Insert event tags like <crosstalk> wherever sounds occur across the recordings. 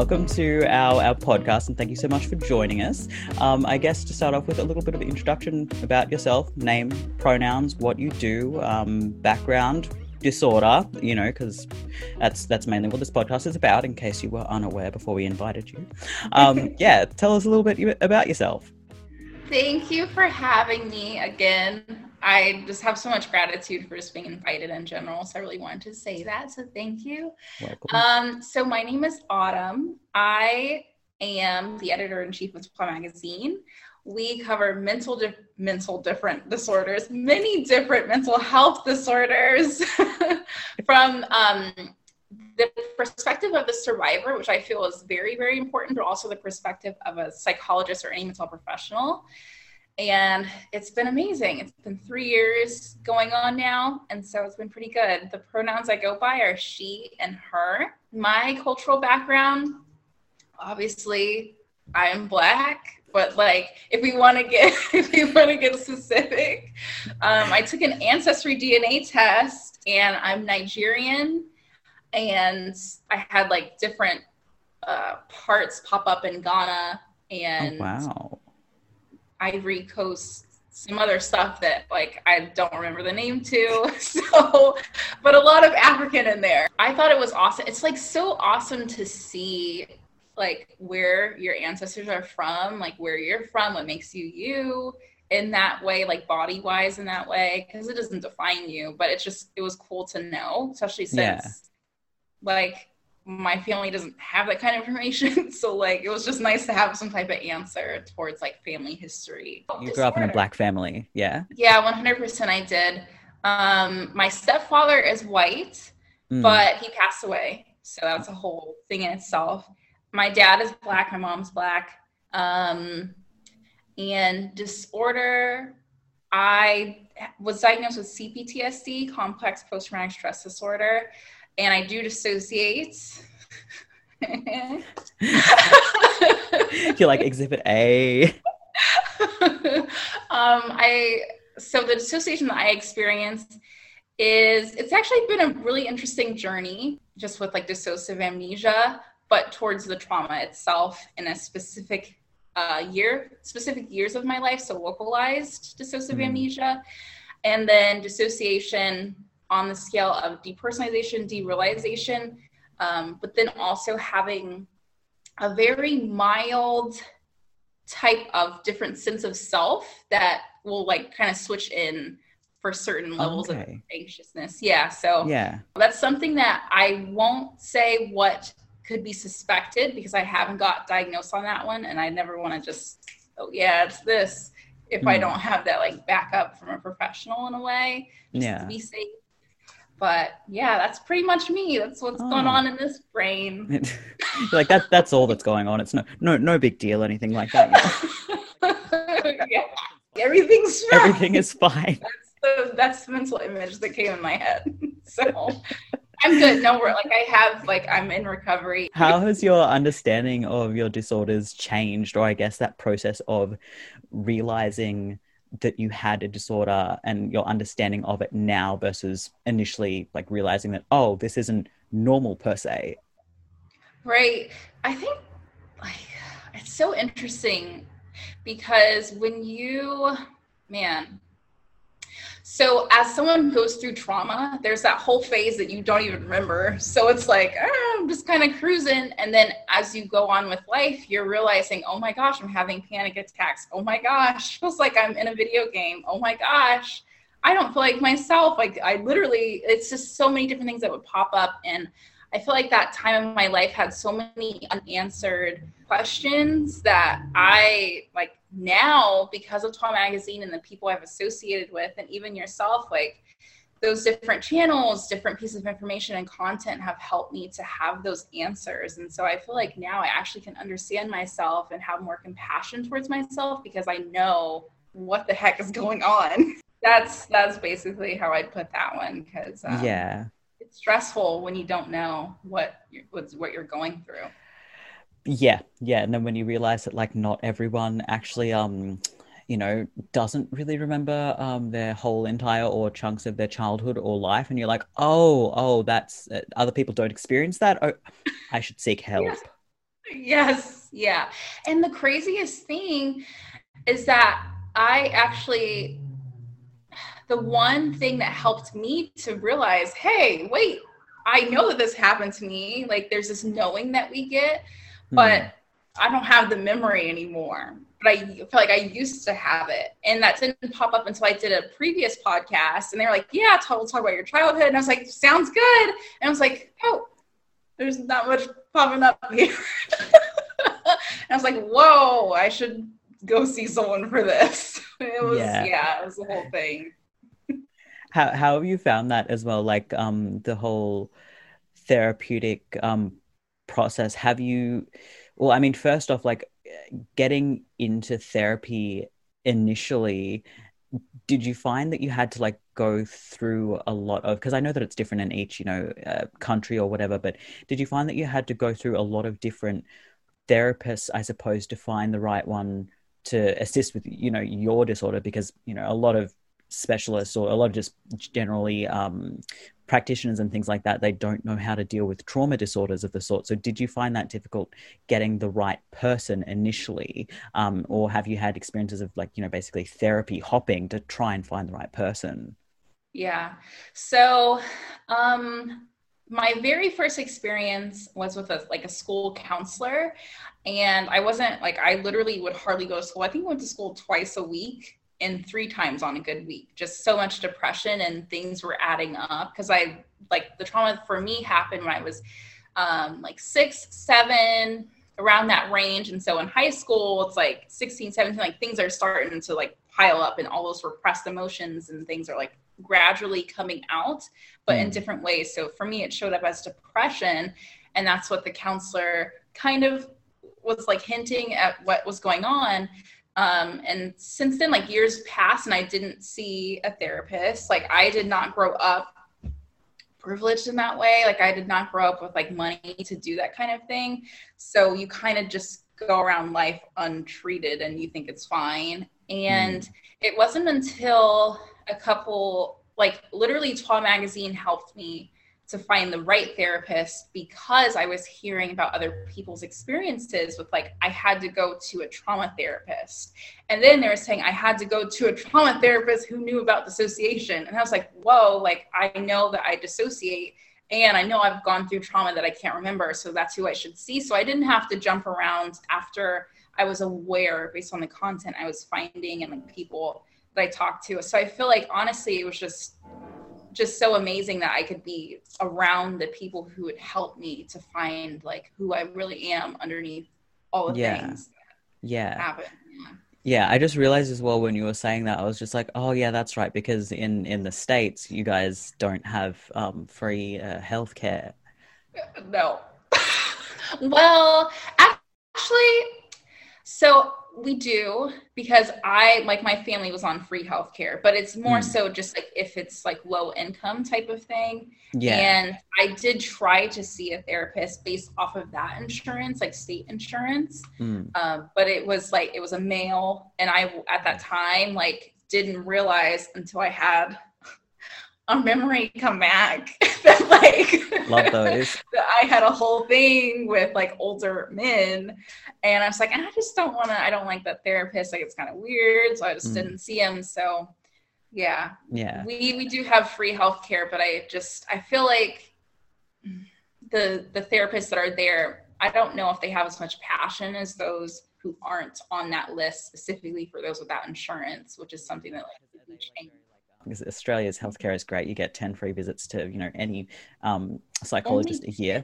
welcome. To our, our podcast, and thank you so much for joining us. Um, I guess to start off with a little bit of introduction about yourself, name, pronouns, what you do, um, background, disorder, you know, because that's that's mainly what this podcast is about. In case you were unaware before we invited you, um, <laughs> yeah, tell us a little bit about yourself. Thank you for having me again. I just have so much gratitude for just being invited in general. So I really wanted to say that. So thank you. Um, so my name is Autumn. I am the editor in chief of Toi Magazine. We cover mental di- mental different disorders, many different mental health disorders, <laughs> from um, the perspective of the survivor, which I feel is very very important, but also the perspective of a psychologist or any mental professional and it's been amazing. It's been three years going on now, and so it's been pretty good. The pronouns I go by are she and her. My cultural background, obviously, I'm black, but like if we want to get <laughs> if we want to get specific, um, I took an ancestry DNA test, and I'm Nigerian, and I had like different uh, parts pop up in Ghana, and oh, wow Ivory Coast, some other stuff that like I don't remember the name to. <laughs> So, but a lot of African in there. I thought it was awesome. It's like so awesome to see like where your ancestors are from, like where you're from, what makes you you in that way, like body wise in that way, because it doesn't define you, but it's just it was cool to know, especially since yeah. Like my family doesn't have that kind of information. <laughs> So like it was just nice to have some type of answer towards like family history. You grew up in a black family, yeah? Yeah, 100% I did. Um, my stepfather is white, mm. but he passed away. So that's a whole thing in itself. My dad is black, my mom's black. Um, and disorder, I was diagnosed with CPTSD, complex post traumatic stress disorder and I do dissociate. You're like exhibit A. <laughs> um, I so the dissociation that I experienced is it's actually been a really interesting journey just with like dissociative amnesia, but towards the trauma itself in a specific uh, year, specific years of my life. So localized dissociative mm. amnesia, and then dissociation on the scale of depersonalization, derealization, um, but then also having a very mild type of different sense of self that will like kind of switch in for certain levels okay. of anxiousness. Yeah. So yeah, that's something that I won't say what could be suspected because I haven't got diagnosed on that one, and I never want to just oh yeah it's this if mm. I hmm. don't have that like backup from a professional in a way just yeah. to be safe but yeah, that's pretty much me. That's what's oh. going on in this brain. <laughs> like that that's all that's going on. It's no no no big deal, anything like that. <laughs> yeah. Everything's fine. Everything is <laughs> fine. That's the that's the mental image that came in my head. So I'm good. No, we're like I have like I'm in recovery. How has your understanding of your disorders changed, or I guess that process of realizing that you had a disorder and your understanding of it now versus initially like realizing that oh this isn't normal per se. Right. I think like it's so interesting because when you man so as someone goes through trauma, there's that whole phase that you don't even remember. So it's like, oh, I'm just kind of cruising. And then as you go on with life, you're realizing, oh my gosh, I'm having panic attacks. Oh my gosh, feels like I'm in a video game. Oh my gosh, I don't feel like myself. Like I literally, it's just so many different things that would pop up. And I feel like that time in my life had so many unanswered questions that I like now because of Toi Magazine and the people I've associated with, and even yourself, like those different channels, different pieces of information and content have helped me to have those answers. And so I feel like now I actually can understand myself and have more compassion towards myself because I know what the heck is going on. <laughs> that's that's basically how I'd put that one because um, yeah it's stressful when you don't know what you're, what's what you're going through yeah yeah and then when you realize that like not everyone actually um you know, doesn't really remember um, their whole entire or chunks of their childhood or life, and you're like, oh, oh, that's uh, other people don't experience that. Oh, I should seek help. Yes. yes, yeah. And the craziest thing is that I actually, the one thing that helped me to realize, hey, wait, I know that this happened to me. Like, there's this knowing that we get, but. Mm. I don't have the memory anymore but I feel like I used to have it. And that didn't pop up until I did a previous podcast. And they were like, yeah, we'll talk about your childhood. And I was like, sounds good. And I was like, oh, there's not much popping up here. <laughs> and I was like, whoa, I should go see someone for this. <laughs> It was, yeah, yeah it was the whole thing. how, how have you found that as well? Like um, the whole therapeutic um, process. Have you, well, I mean, first off, like getting into therapy initially did you find that you had to like go through a lot of because i know that it's different in each you know uh, country or whatever but did you find that you had to go through a lot of different therapists i suppose to find the right one to assist with you know your disorder because you know a lot of specialists or a lot of just generally um, practitioners and things like that, they don't know how to deal with trauma disorders of the sort. So, did you find that difficult getting the right person initially, um, or have you had experiences of like you know basically therapy hopping to try and find the right person? Yeah. So, um, my very first experience was with a like a school counselor, and I wasn't like I literally would hardly go to school. I think I went to school twice a week and three times on a good week. Just so much depression and things were adding up because I like the trauma for me happened when I was um, like six, seven, around that range. And so in high school, it's like 16, 17, like things are starting to like pile up and all those repressed emotions and things are like gradually coming out, but mm. in different ways. So for me, it showed up as depression. And that's what the counselor kind of was like hinting at what was going on. Um, and since then, like years passed and I didn't see a therapist. Like I did not grow up privileged in that way. Like I did not grow up with like money to do that kind of thing. So you kind of just go around life untreated and you think it's fine. And mm. it wasn't until a couple, like literally Toi Magazine helped me to find the right therapist because I was hearing about other people's experiences with like I had to go to a trauma therapist. And then they were saying I had to go to a trauma therapist who knew about dissociation. And I was like, whoa, like I know that I dissociate and I know I've gone through trauma that I can't remember. So that's who I should see. So I didn't have to jump around after I was aware based on the content I was finding and like people that I talked to. So I feel like honestly, it was just just so amazing that I could be around the people who would help me to find like who I really am underneath all the yeah. things yeah. happen. Yeah. yeah, I just realized as well when you were saying that, I was just like, oh yeah, that's right, because in in the states, you guys don't have um, free uh, healthcare. No. <laughs> well, actually, so we do because I like my family was on free healthcare, but it's more mm. so just like if it's like low income type of thing. Yeah. And I did try to see a therapist based off of that insurance, like state insurance. Mm. Um, but it was like it was a male, and I at that time like didn't realize until I had a memory come back <laughs> that like love those. <laughs> that I had a whole thing with like older men. And I was like I just don't want to I don't like that therapist. Like it's kind of weird. So I just mm. didn't see him. So yeah. Yeah. We we do have free health care but I just I feel like the the therapists that are there I don't know if they have as much passion as those who aren't on that list specifically for those without insurance which is something that like change because Australia's healthcare is great. You get 10 free visits to, you know, any um, psychologist a year.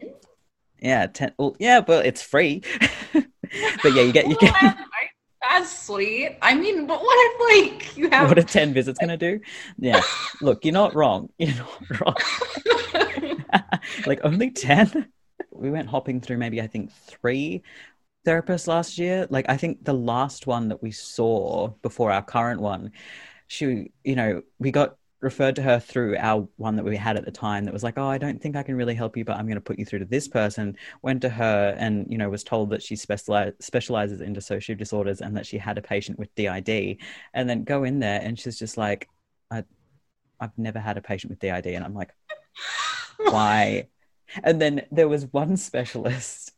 Yeah, 10. Well, yeah, but it's free. <laughs> but yeah, you get, you get. That's sweet. I mean, but what if like you <laughs> have what are 10 visits going to do? Yeah. Look, you're not wrong. You're not wrong. <laughs> like only 10? We went hopping through maybe, I think, three therapists last year. Like, I think the last one that we saw before our current one she, you know, we got referred to her through our one that we had at the time that was like, oh, I don't think I can really help you, but I'm going to put you through to this person. Went to her and, you know, was told that she specialize, specializes in dissociative disorders and that she had a patient with DID. And then go in there and she's just like, I, I've never had a patient with DID. And I'm like, why? And then there was one <laughs> specialist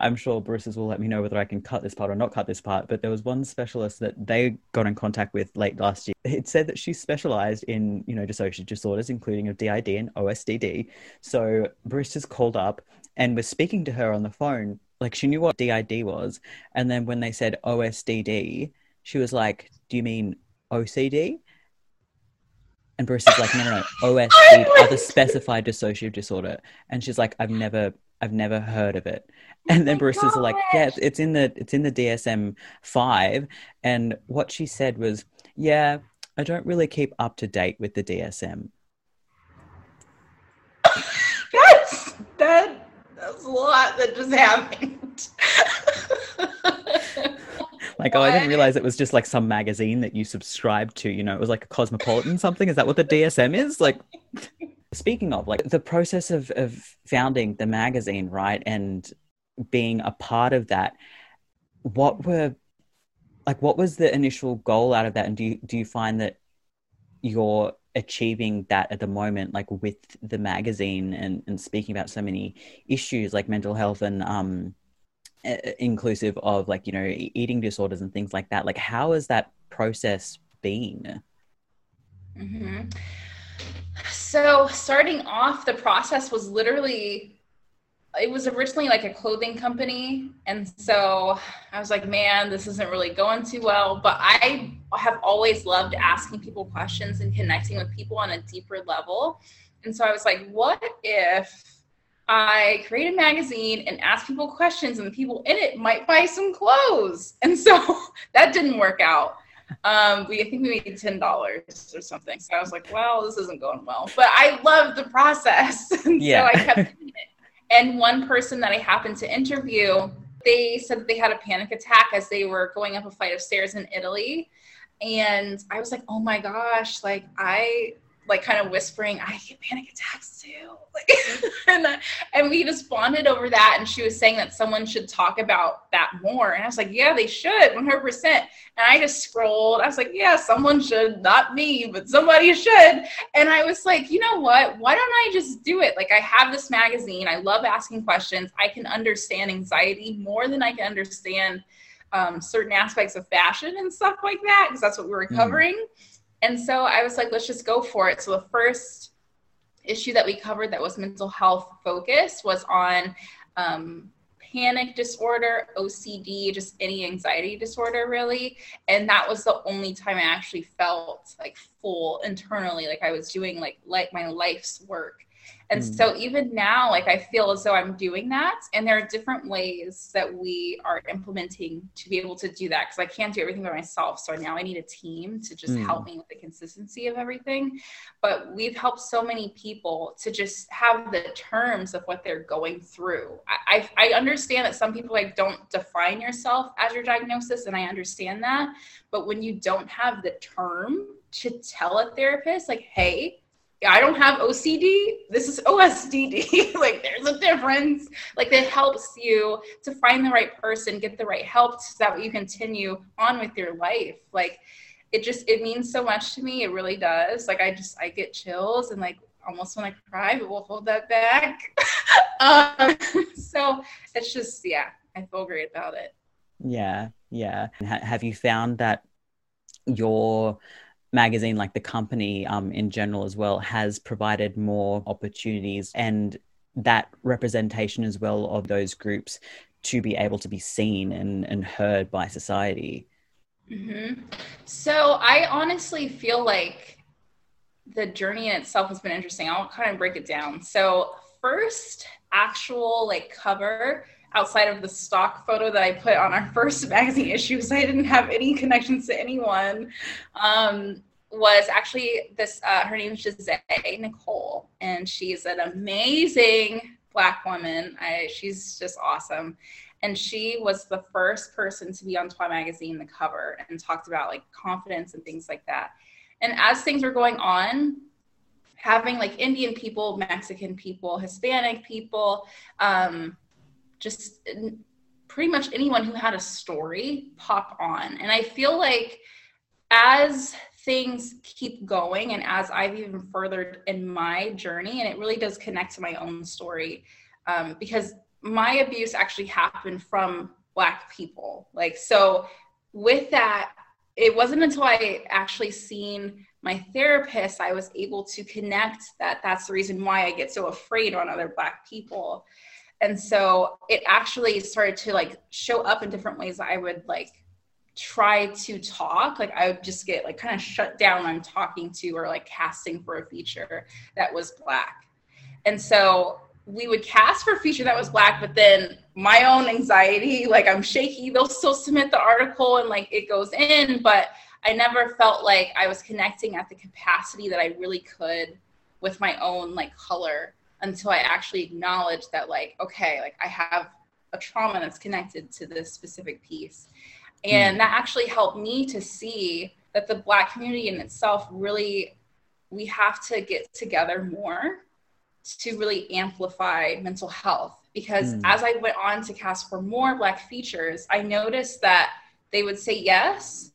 I'm sure Bruce's will let me know whether I can cut this part or not cut this part. But there was one specialist that they got in contact with late last year. It said that she specialized in, you know, dissociative disorders, including of DID and OSDD. So Bruce just called up and was speaking to her on the phone. Like she knew what DID was. And then when they said OSDD, she was like, Do you mean OCD? And Bruce is like, no, no, no, OSD, other specified dissociative disorder. And she's like, I've never I've never heard of it. Oh and then Bruce is like, yeah, it's in the it's in the DSM five. And what she said was, yeah, I don't really keep up to date with the DSM. <laughs> that's that that's a lot that just happened. <laughs> like, oh, I didn't realize it was just like some magazine that you subscribed to. You know, it was like a Cosmopolitan something. Is that what the DSM is? Like. Speaking of like the process of, of founding the magazine, right, and being a part of that, what were like what was the initial goal out of that, and do you do you find that you're achieving that at the moment, like with the magazine and and speaking about so many issues like mental health and um inclusive of like you know eating disorders and things like that? Like how has that process been? Mm-hmm. So, starting off, the process was literally it was originally like a clothing company. And so i was like man this isn't really going too well. But i have always loved asking people questions and connecting with people on a deeper level. And so i was like what if i create a magazine and ask people questions and the people in it might buy some clothes? And so <laughs> that didn't work out um, we I think we made ten dollars or something. So I was like, well, this isn't going well. But I love the process. <laughs> yeah. so I kept doing it. And one person that I happened to interview, they said they had a panic attack as they were going up a flight of stairs in Italy. And I was like, oh my gosh, like I like kind of whispering, I get panic attacks <laughs> too. Like, and, uh, and we just bonded over that. And she was saying that someone should talk about that more. And I was like, yeah, they should 100%. And I just scrolled. I was like, yeah, someone should, not me, but somebody should. And I was like, you know what? Why don't I just do it? Like I have this magazine. I love asking questions. I can understand anxiety more than I can understand um, certain aspects of fashion and stuff like that, because that's what we were mm. covering. Mm and so I was like, let's just go for it. So the first issue that we covered that was mental health focused was on um, panic disorder, OCD, just any anxiety disorder, really. And that was the only time I actually felt like full internally, like I was doing like like my life's work. And mm. so even now, like I feel as though I'm doing that. And there are different ways that we are implementing to be able to do that because I can't do everything by myself. So now I need a team to just mm. help me with the consistency of everything. But we've helped so many people to just have the terms of what they're going through. I, I, I understand that some people like don't define yourself as your diagnosis, and I understand that. But when you don't have the term to tell a therapist, like, hey, I don't have OCD. This is OSDD. <laughs> like there's a difference. Like it helps you to find the right person, get the right help so that you continue on with your life. Like it just it means so much to me. It really does. Like I just I get chills and like almost want to cry, but we'll hold that back. <laughs> um, so it's just yeah, I feel great about it. Yeah, yeah. Have you found that your magazine, like the company um, in general as well, has provided more opportunities and that representation as well of those groups to be able to be seen and, and heard by society. Mm-hmm. So I honestly feel like the journey in itself has been interesting. I'll kind of break it down. So first actual like cover outside of the stock photo that I put on our <laughs> first magazine issue because I didn't have any connections to anyone, um, was actually this, uh, her name is Jose Nicole, and she's an amazing Black woman. I, she's just awesome. And she was the first person to be on Toi magazine, the cover, and talked about like confidence and things like that. And as things were going on, having like Indian people, Mexican people, Hispanic people, um, just pretty much anyone who had a story pop on. And I feel like as things keep going and as I've even furthered in my journey, and it really does connect to my own story, um, because my abuse actually happened from Black people. Like, so with that, it wasn't until I actually seen my therapist I was able to connect that that's the reason why I get so afraid on other Black people. And so it actually started to like show up in different ways I would like try to talk. Like i would just get like kind of shut down when i'm talking to or like casting for a feature that was black. And so we would cast for a feature that was black but then my own anxiety like i'm shaky they'll still submit the article and like it goes in but i never felt like i was connecting at the capacity that i really could with my own like color until i actually acknowledged that like okay like i have a trauma that's connected to this specific piece and mm. that actually helped me to see that the black community in itself really we have to get together more to really amplify mental health because mm. as i went on to cast for more black features i noticed that they would say yes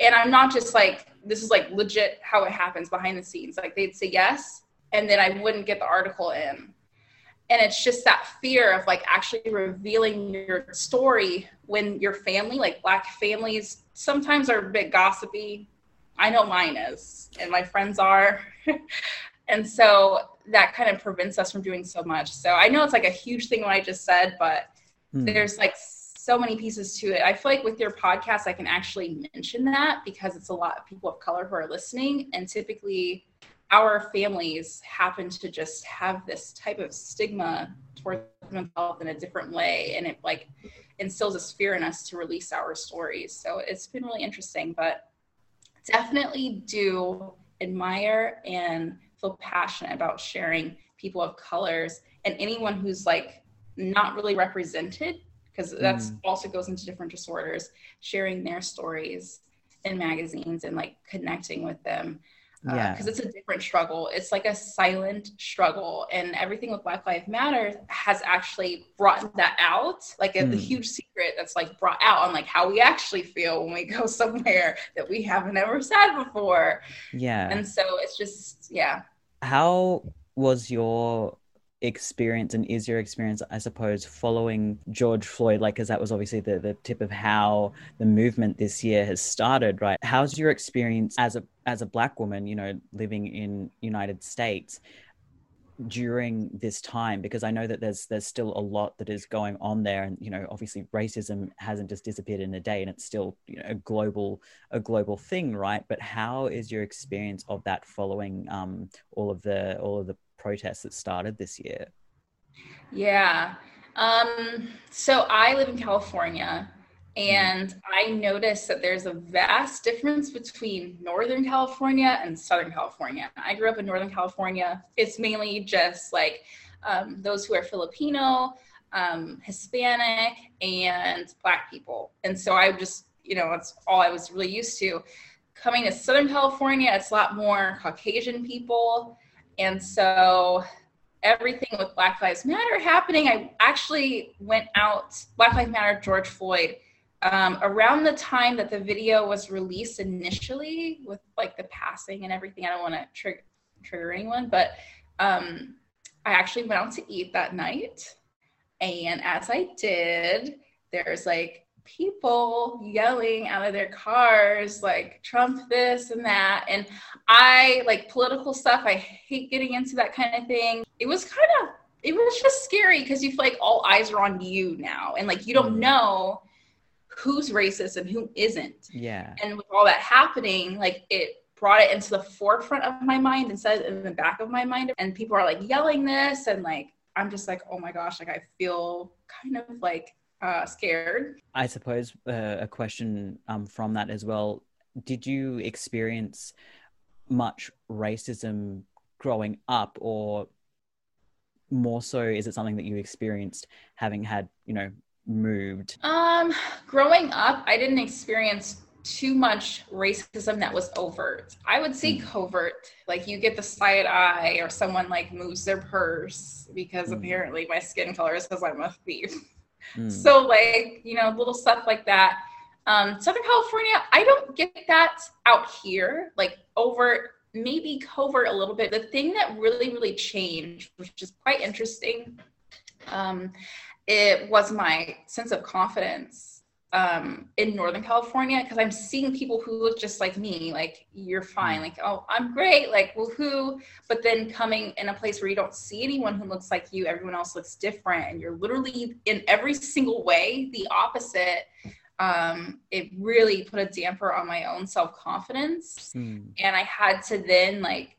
and i'm not just like this is like legit how it happens behind the scenes like they'd say yes and then i wouldn't get the article in. And it's just that fear of like actually revealing your story when your family like black families sometimes are a bit gossipy. I know mine is and my friends are. <laughs> And so that kind of prevents us from doing so much. So i know it's like a huge thing what i just said but hmm. there's like so many pieces to it. I feel like with your podcast i can actually mention that because it's a lot of people of color who are listening and typically our families happen to just have this type of stigma towards mental health in a different way and it like instills this fear in us to release our stories so it's been really interesting but definitely do admire and feel passionate about sharing people of colors and anyone who's like not really represented because that's mm. also goes into different disorders sharing their stories in magazines and like connecting with them yeah because uh, it's a different struggle. It's like a silent struggle and everything with black lives matter has actually brought that out like mm. a, huge secret that's like brought out on like how we actually feel when we <laughs> go somewhere that we haven't ever said before. Yeah. And so it's just yeah. How was your experience and is your experience i suppose following george floyd? Like because that was obviously the, the tip of how the movement this year has started right? How's your experience as a as a black woman you know living in united states during this time because i know that there's there's still a lot that is going on there and you know obviously racism hasn't just disappeared in a day and it's still you know a global a global thing right but how is your experience of that following um all of the all of the protests that started this year? Yeah. Um, so I live in California and I noticed that there's a vast difference between Northern California and Southern California. I grew up in Northern California. It's mainly just like um, those who are Filipino, um, Hispanic, and Black people. And so I just, you know, that's all I was really used to. Coming to Southern California, it's a lot more Caucasian people. And so everything with Black Lives Matter happening, I actually went out, Black Lives Matter, George Floyd, um, around the time that the video was released initially with like the passing and everything. I don't want to trigger, trigger anyone, but um, I actually went out to eat that night. And as I did, there's like people yelling out of their cars like trump this and that and i like political stuff i hate getting into that kind of thing it was kind of it was just scary because you feel like all eyes are on you now and like you don't mm. know who's racist and who isn't yeah and with all that happening like it brought it into the forefront of my mind instead of in the back of my mind and people are like yelling this and like i'm just like oh my gosh like i feel kind of like uh, scared. I suppose uh, a question um, from that as well. Did you experience much racism growing up, or more so, is it something that you experienced having had, you know, moved? Um, growing up, I didn't experience too much racism that was overt. I would say mm. covert, like you get the side eye or someone like moves their purse because mm. apparently my skin color is because I'm a thief. Mm. So like, you know, little stuff like that. Um, Southern California, I don't get that out here, like overt, maybe covert a little bit. The thing that really, really changed, which is quite interesting, um, it was my sense of confidence um, in Northern California because I'm seeing people who look just like me, like you're fine, mm. like oh I'm great, like woohoo. But then coming in a place where you don't see anyone who looks like you, everyone else looks different, and you're literally in every single way the opposite. Um, it really put a damper on my own self confidence, mm. and I had to then like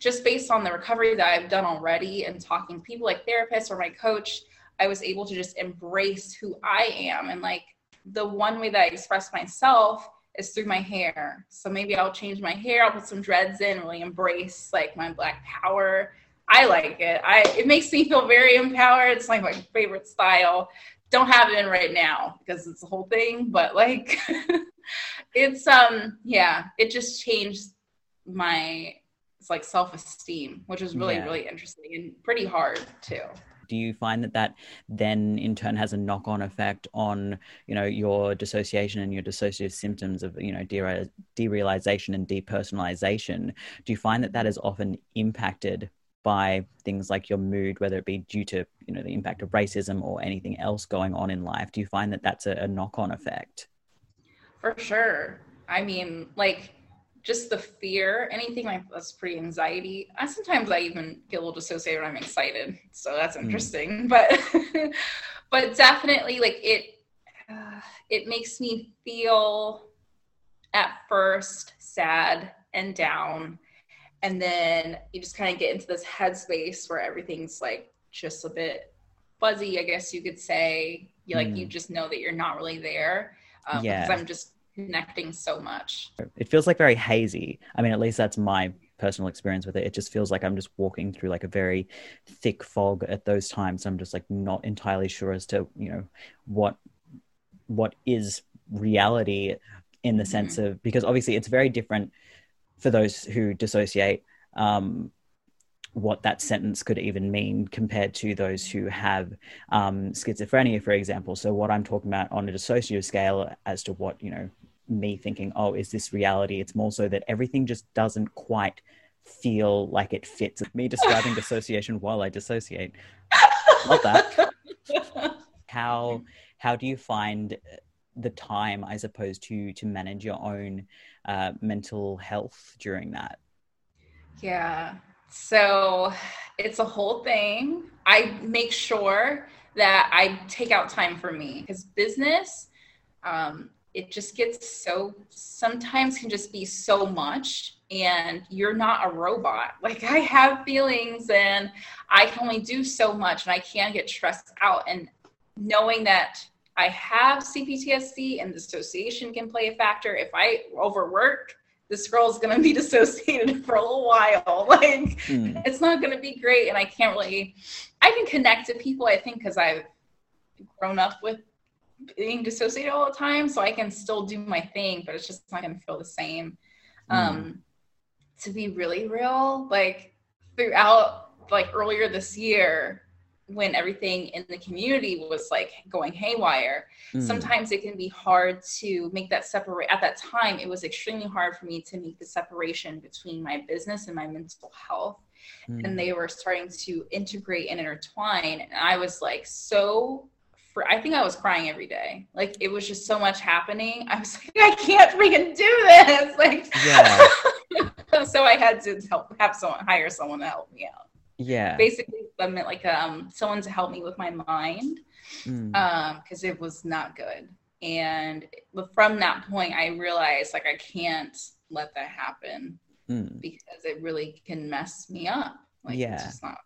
just based on the recovery that I've done already and talking to people like therapists or my coach, I was able to just embrace who I am and like the one way that I express myself is through my hair. So maybe I'll change my hair, I'll put some dreads in, really embrace like my black power. I like it. I it makes me feel very empowered. It's like my favorite style. Don't have it in right now because it's the whole thing, but like <laughs> it's um yeah, it just changed my it's like self-esteem, which is really, yeah. really interesting and pretty hard too do you find that that then in turn has a knock-on effect on you know your dissociation and your dissociative symptoms of you know derealization and depersonalization? Do you find that that is often impacted by things like your mood whether it be due to you know the impact of racism or anything else going on in life? Do you find that that's a, a knock-on effect? For sure. I mean like just the fear, anything like that's pretty anxiety. I sometimes I even get a little dissociated when I'm excited, so that's hmm. interesting. Mm. <laughs> But but definitely like it uh, it makes me feel at first sad and down, and then you just kind of get into this headspace where everything's like just a bit fuzzy, I guess you could say. You like mm. you hmm. just know that you're not really there. Um, yeah. Because I'm just connecting so much. It feels like very hazy. I mean, at least that's my personal experience with it. It just feels like I'm just walking through like a very thick fog at those times. I'm just like not entirely sure as to, you know, what what is reality in the mm-hmm. sense of because obviously it's very different for those who dissociate um, what that sentence could even mean compared to those who have um, schizophrenia, for example. So, what I'm talking about on a dissociative scale as to what, you know, me thinking, oh, is this reality? It's more so that everything just doesn't quite feel like it fits. Me describing <laughs> dissociation while I dissociate. Love that. <laughs> How how do you find the time, I suppose, to to manage your own uh, mental health during that? Yeah. So it's a whole thing. I make sure that I take out time for me because business um, it just gets so sometimes can just be so much and you're not a robot. <laughs> Like i have feelings and i can only do so much and i can't get stressed out and knowing that i have cptsd and dissociation can play a factor. If i overwork this girl is going to be <laughs> dissociated for a little while. <laughs> Like mm. it's not going to be great and i can't really i can connect to people i think because i've grown up with being dissociated all the time, so I can still do my thing, but it's just not gonna feel the same. Mm. Um, to be really real, like throughout like earlier this year, when everything in the community was like going haywire, mm. sometimes it can be hard to make that separate. At that time, it was extremely hard for me to make the separation between my business and my mental health. Mm. And they were starting to integrate and intertwine. And I was like so I think I was crying every day. Like it was just so much happening. I was <laughs> like, I can't freaking do this. Like, yeah. <laughs> so I had to help have someone hire someone to help me out. Yeah. Basically, I meant like um someone to help me with my mind, mm. um because it was not good. And from that point, I realized like I can't let that happen mm. because it really can mess me up. Like, yeah. Not...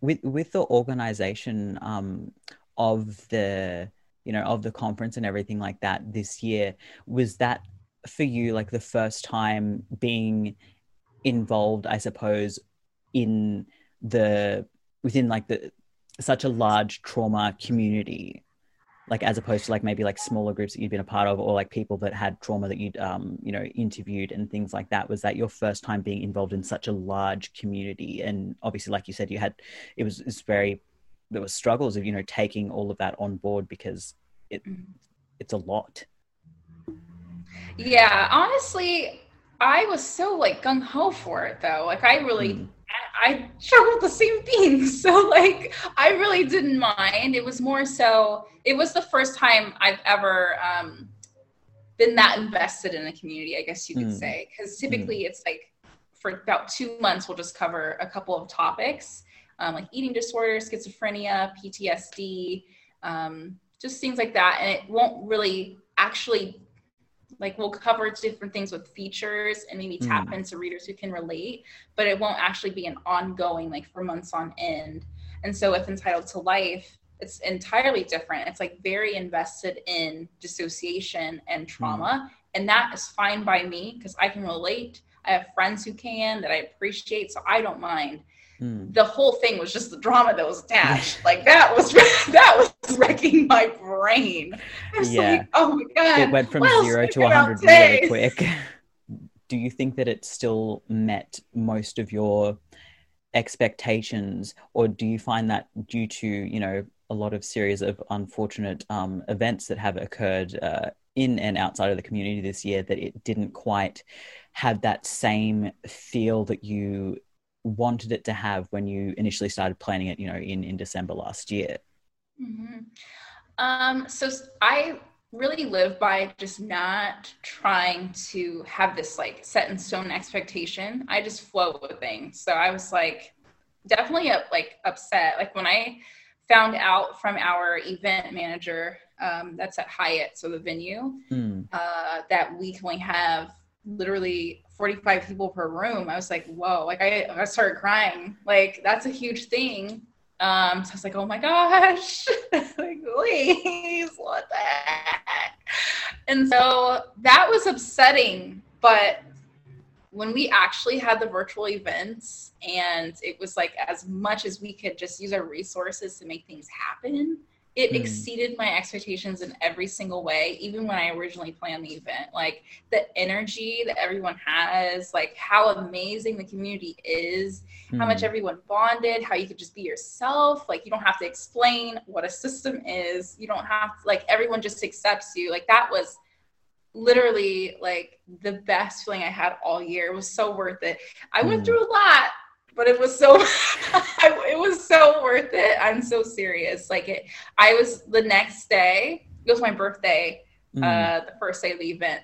With with the organization, um, of the you know of the conference and everything like that this year was that for you like the first time being involved i suppose in the within like the such a large trauma community? Like as opposed to like maybe like smaller groups that you'd been a part of or like people that had trauma that you'd um you know interviewed and things like that. Was that your first time being involved in such a large community? And obviously like you said you had it was it's very there were struggles of you know taking all of that on board because it mm-hmm. it's a lot yeah honestly i was so like gung-ho for it though like i really mm. I struggled the same thing. <laughs> So like I really didn't mind. It was more so it was the first time I've ever um, been that invested in a community, I guess you could mm. say. Because typically mm. it's like for about two months we'll just cover a couple of topics um, like eating disorders, schizophrenia, PTSD, um, just things like that. And it won't really actually like we'll cover different things with features and maybe tap mm. into readers who can relate, but it won't actually be an ongoing like for months on end. And so if Entitled to Life, it's entirely different. It's like very invested in dissociation and trauma. Mm. And that is fine by me because I can relate. I have friends who can that I appreciate, so I don't mind. Hmm. The whole thing was just the drama that was attached. <laughs> like that was <laughs> that was wrecking my brain. yeah. Like, oh my god! It went from zero to 100 really quick. <laughs> Do you think that it still met most of your expectations, or do you find that due to you know a lot of series of unfortunate um, events that have occurred uh, in and outside of the community this year that it didn't quite have that same feel that you wanted it to have when you initially started planning it, you know, in, in December last year? Mm-hmm. Um, so I really live by just not trying to have this like set in stone expectation. I just flow with things. So I was like definitely up, like upset. Like when I found out from our event manager um, that's at Hyatt, so the venue, mm. uh, that we can only have literally 45 people per room. I was like, whoa, like I, I started crying. Like that's a huge thing. Um, so I was like, oh my gosh, <laughs> like please, what the heck? And so that was upsetting. But when we actually had the virtual events and it was like as much as we could just use our resources to make things happen, it mm. exceeded my expectations in every single way even when i originally planned the event like the energy that everyone has like how amazing the community is mm. how much hmm. everyone bonded how you could just be yourself like you don't have to explain what a system is you don't have to, like everyone just accepts you like that was literally like the best feeling i had all year it was so worth it i mm. went hmm. through a lot but it was so <laughs> it was so worth it. I'm so serious. Like it i was the next day it was my birthday mm. uh the first day of the event.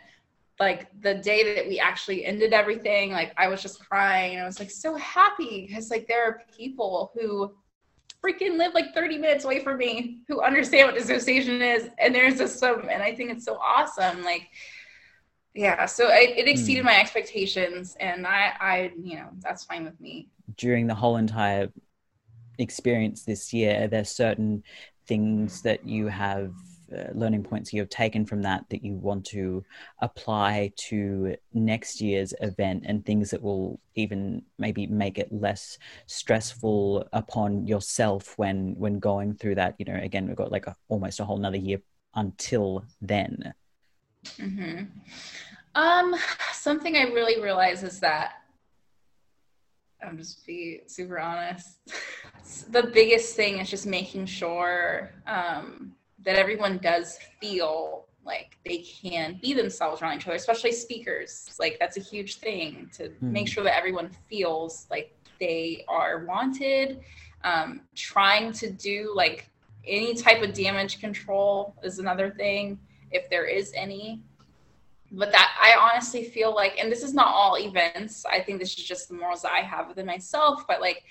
Like the day that we actually ended everything like i was just crying. And i was like so happy because like there are people who freaking live like 30 minutes away from me who understand what dissociation is and there's a system and i think it's so awesome. Like yeah so it, it exceeded mm. my expectations and i i you know that's fine with me during the whole entire experience this year there's certain things that you have uh, learning points you have taken from that that you want to apply to next year's event and things that will even maybe make it less stressful upon yourself when when going through that you know again we've got like a, almost a whole another year until then mm-hmm. Um, something I really realize is that I'm just be super honest. <laughs> the biggest thing is just making sure um, that everyone does feel like they can be themselves around each other, especially speakers. Like that's a huge thing to mm. make sure that everyone feels like they are wanted. Um, trying to do like any type of damage control is another thing, if there is any but that I honestly feel like, and this is not all events. I think this is just the morals that I have within myself. But like,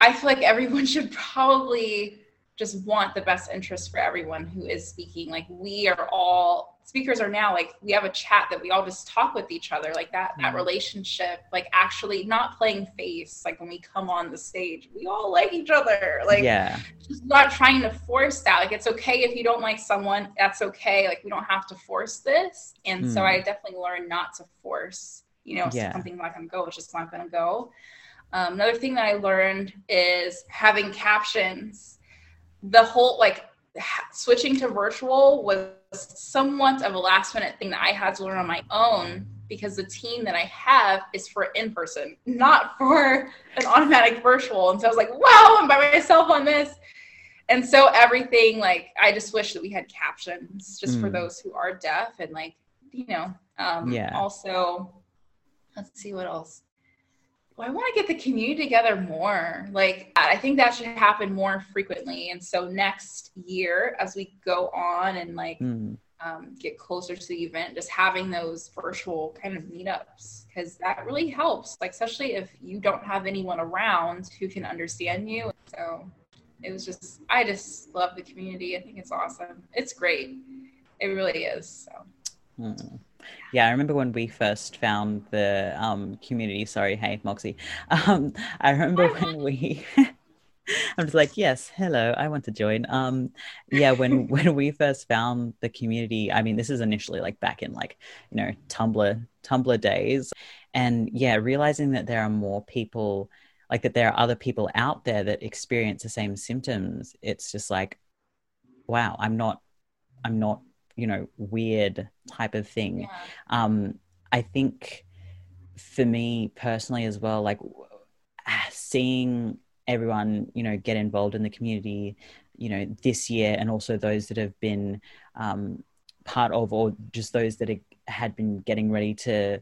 I feel like everyone <laughs> should probably just want the best interest for everyone who is speaking. Like we are all speakers are now like we have a chat that we all just talk with each other like that mm-hmm. that relationship like actually not playing face like when we come on the stage we all like each other like yeah just not trying to force that like it's okay if you don't like someone that's okay like we don't have to force this and mm. so i definitely learned not to force you know yeah. something not gonna go it's just not gonna go um, another thing that i learned is having captions the whole like switching to virtual was somewhat of a last minute thing that I had to learn on my own because the team that I have is for in person, not for an automatic virtual. And so I was like, wow, I'm by myself on this. And so everything, like, I just wish that we had captions just mm. for those who are deaf and, like, you know, um, yeah. Also, let's see what else. Well, I want to get the community together more. Like, I think that should happen more frequently. And so next year, as we go on and like mm um, get closer to the event, just having those virtual kind of meetups, because that really helps, like, especially if you don't have anyone around who can understand you. So it was just, I just love the community. I think it's awesome. It's great. It really is. So. Hmm. Yeah, I remember when we first found the um, community. Sorry, hey Moxie. Um, I remember when we <laughs> I'm just like, yes, hello, I want to join. Um, yeah, when <laughs> when we first found the community, I mean, this is initially like back in like you know Tumblr Tumblr days, and yeah, realizing that there are more people, like that there are other people out there that experience the same symptoms. It's just like, wow, I'm not, I'm not, you know, weird type of thing. Yeah. Um, I think for me personally as well, like seeing everyone you know get involved in the community you know this year and also those that have been um, part of or just those that are, had been getting ready to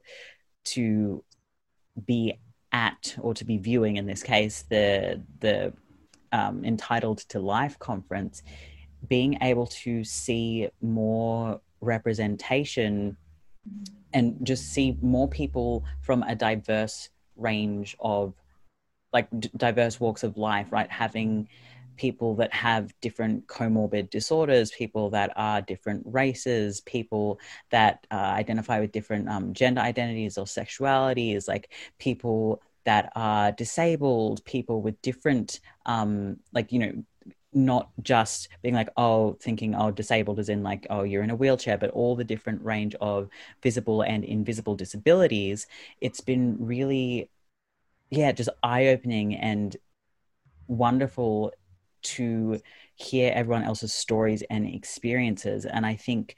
to be at or to be viewing in this case the the um, entitled to life conference being able to see more representation and just see more people from a diverse range of like d- diverse walks of life, right? Having people that have different comorbid disorders, people that are different races, people that uh, identify with different um, gender identities or sexualities, like people that are disabled, people with different, um, like, you know, not just being like, oh, thinking, oh, disabled as in like, oh, you're in a wheelchair, but all the different range of visible and invisible disabilities. It's been really yeah, just eye opening and wonderful to hear everyone else's stories and experiences. And I think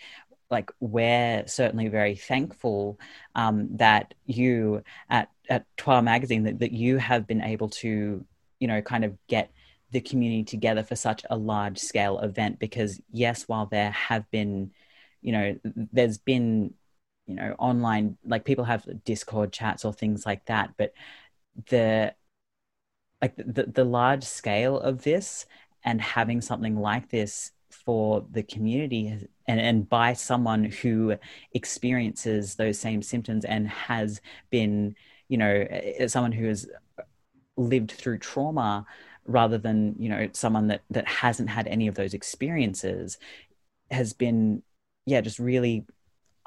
like we're certainly very thankful um, that you at at Toi Magazine that, that you have been able to you know kind of get the community together for such a large scale event because yes while there have been you know there's been you know online like people have discord chats or things like that but the like the, the large scale of this and having something like this for the community and, and by someone who experiences those same symptoms and has been you know eh, eh, someone who has lived through trauma rather than you know someone that that hasn't had any of those experiences has been yeah just really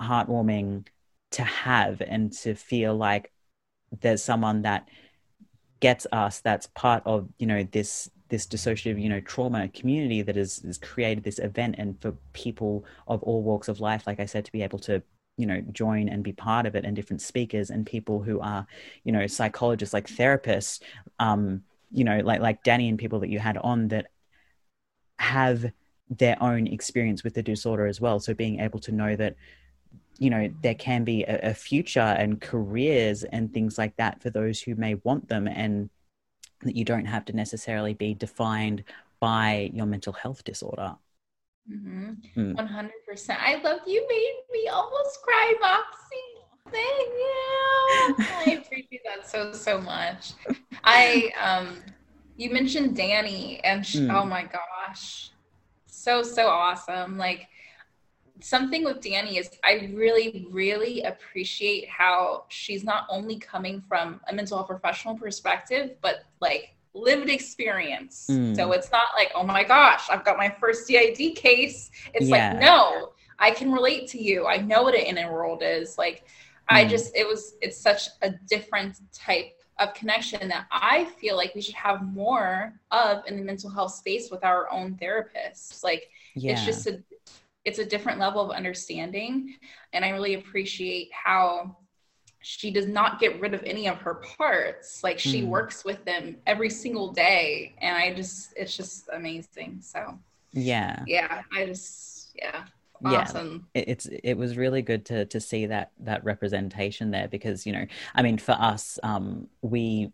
heartwarming to have and to feel like there's someone that gets us that's part of you know this this dissociative you know trauma community that has, has created this event and for people of all walks of life like i said to be able to you know join and be part of it and different speakers and people who are you know psychologists like therapists um you know like like danny and people that you had on that have their own experience with the disorder as well so being able to know that you know there can be a, a, future and careers and things like that for those who may want them and that you don't have to necessarily be defined by your mental health disorder mm-hmm. mm. 100% i love you made me almost cry moxie thank you i <laughs> appreciate that so so much i um you mentioned danny and she, mm. oh my gosh so so awesome like something with Danny is I really, really appreciate how she's not only coming from a mental health professional perspective, but like lived experience. Mm. So it's not like, oh my gosh, I've got my first DID case. It's yeah. like, no, I can relate to you. I know what an inner world is. Like, mm. I just, it was, it's such a different type of connection that I feel like we should have more of in the mental health space with our own therapists. Like, yeah. it's just a it's a different level of understanding and i really appreciate how she does not get rid of any of her parts like she mm. works with them every single day and i just it's just amazing so Yeah. Yeah. I just, yeah. Awesome. Yeah, it's it was really good to to see that that representation there because you know I mean for us um we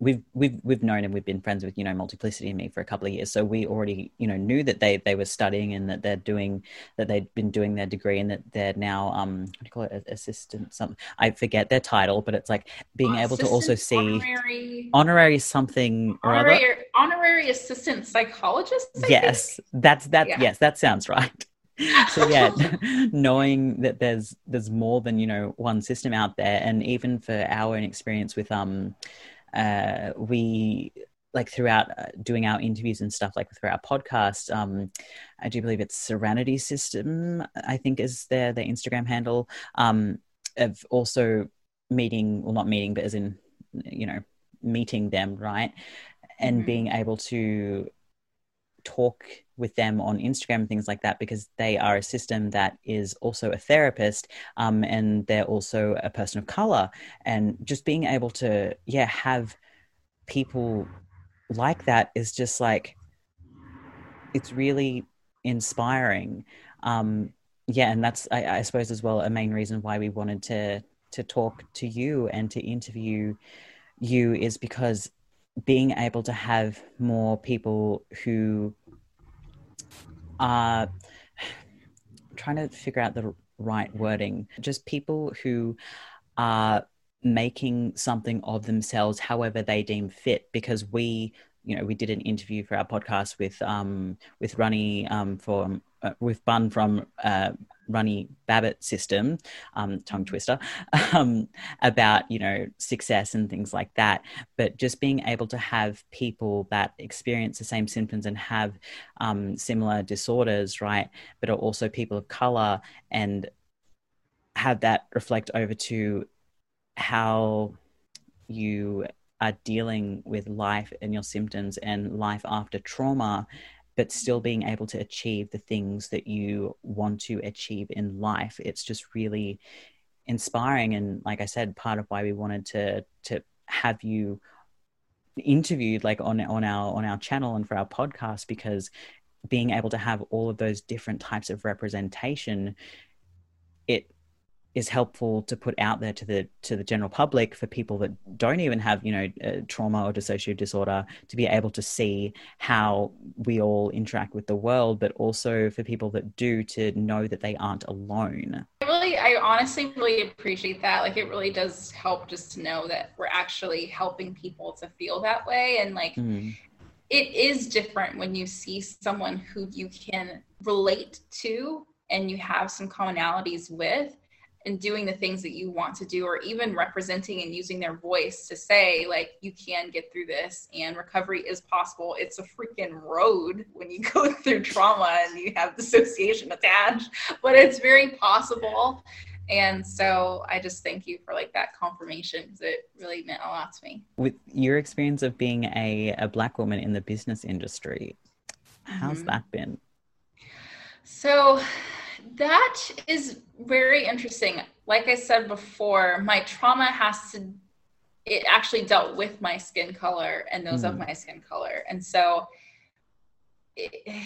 we've we've we've known and we've been friends with you know multiplicity and me for a couple of years so we already you know knew that they they were studying and that they're doing that they'd been doing their degree and that they're now um what do you call it assistant something i forget their title but it's like being able to also see honorary, honorary something honorary, or other. honorary assistant psychologist I yes think? that's that yeah. yes that sounds right <laughs> so yeah <laughs> knowing that there's there's more than you know one system out there and even for our own experience with um uh, we like throughout uh, doing our interviews and stuff like through our podcast um, i do believe it's serenity system i think is their their instagram handle um, of also meeting well not meeting but as in you know meeting them right and mm-hmm. being able to talk with them on Instagram and things like that because they are a system that is also a therapist um, and they're also a person of color. And just being able to, yeah, have people like that is just like, it's really inspiring. Um, yeah, and that's, I, I suppose, as well, a main reason why we wanted to to talk to you and to interview you is because being able to have more people who are uh, <sighs> trying to figure out the right wording, just people who are making something of themselves however they deem fit because we you know we did an interview for our podcast with um with Runny um for uh, with Bun from uh Runny Babbitt system, um, tongue twister, <laughs> um, about you know success and things like that. But just being able to have people that experience the same symptoms and have um, similar disorders, right? But are also people of color and have that reflect over to how you are dealing with life and your symptoms and life after trauma but still being able to achieve the things that you want to achieve in life. It's just really inspiring. And like I said, part of why we wanted to to have you interviewed like on on our on our channel and for our podcast because being able to have all of those different types of representation is helpful to put out there to the to the general public for people that don't even have you know uh, trauma or dissociative disorder to be able to see how we all interact with the world but also for people that do to know that they aren't alone. I really i honestly really appreciate that. Like it really does help just to know that we're actually helping people to feel that way. And like mm. it is different when you see someone who you can relate to and you have some commonalities with and doing the things that you want to do or even representing and using their voice to say like you can get through this and recovery is possible. It's a freaking road when you <laughs> go through trauma and you have dissociation attached but it's very possible. And so i just thank you for like that confirmation because it really meant a lot to me. With your experience of being a, a black woman in the business industry how's mm-hmm. that been? So that is very interesting. Like I said before, my trauma has to, it actually dealt with my skin color and those mm. of my skin color. And so, it,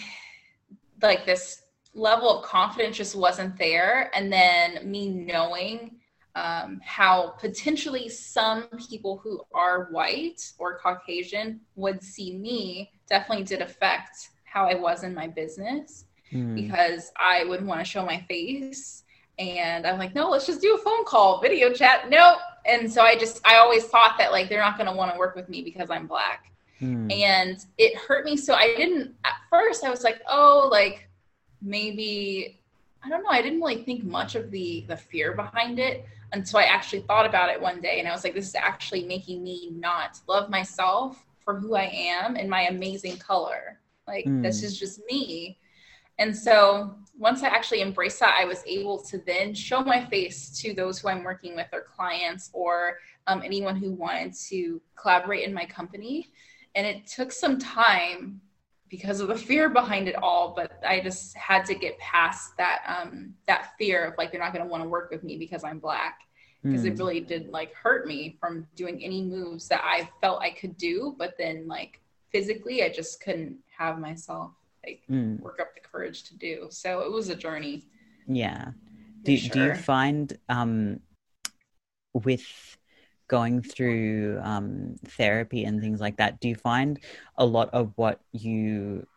like, this level of confidence just wasn't there. And then me knowing um, how potentially some people who are white or Caucasian would see me definitely did affect how I was in my business mm. because I wouldn't want to show my face. And I'm like, no, let's just do a phone call, video chat. Nope. And so I just, I always thought that like they're not going to want to work with me because I'm black. Mm. And it hurt me. So I didn't, at first, I was like, oh, like maybe, I don't know. I didn't really think much of the the fear behind it until I actually thought about it one day. And I was like, this is actually making me not love myself for who I am and my amazing color. Like, mm. this is just me. And so once I actually embraced that, I was able to then show my face to those who I'm working with or clients or um, anyone who wanted to collaborate in my company. And it took some time because of the fear behind it all, but I just had to get past that um, that fear of like they're not going to want to work with me because I'm black. Because mm. it hmm. really did like hurt me from doing any moves that I felt I could do, but then like physically I just couldn't have myself. Like mm. work up the courage to do. So it was a journey. Yeah. Do, sure. do you find um, with going through um, therapy and things like that, do you find a lot of what you,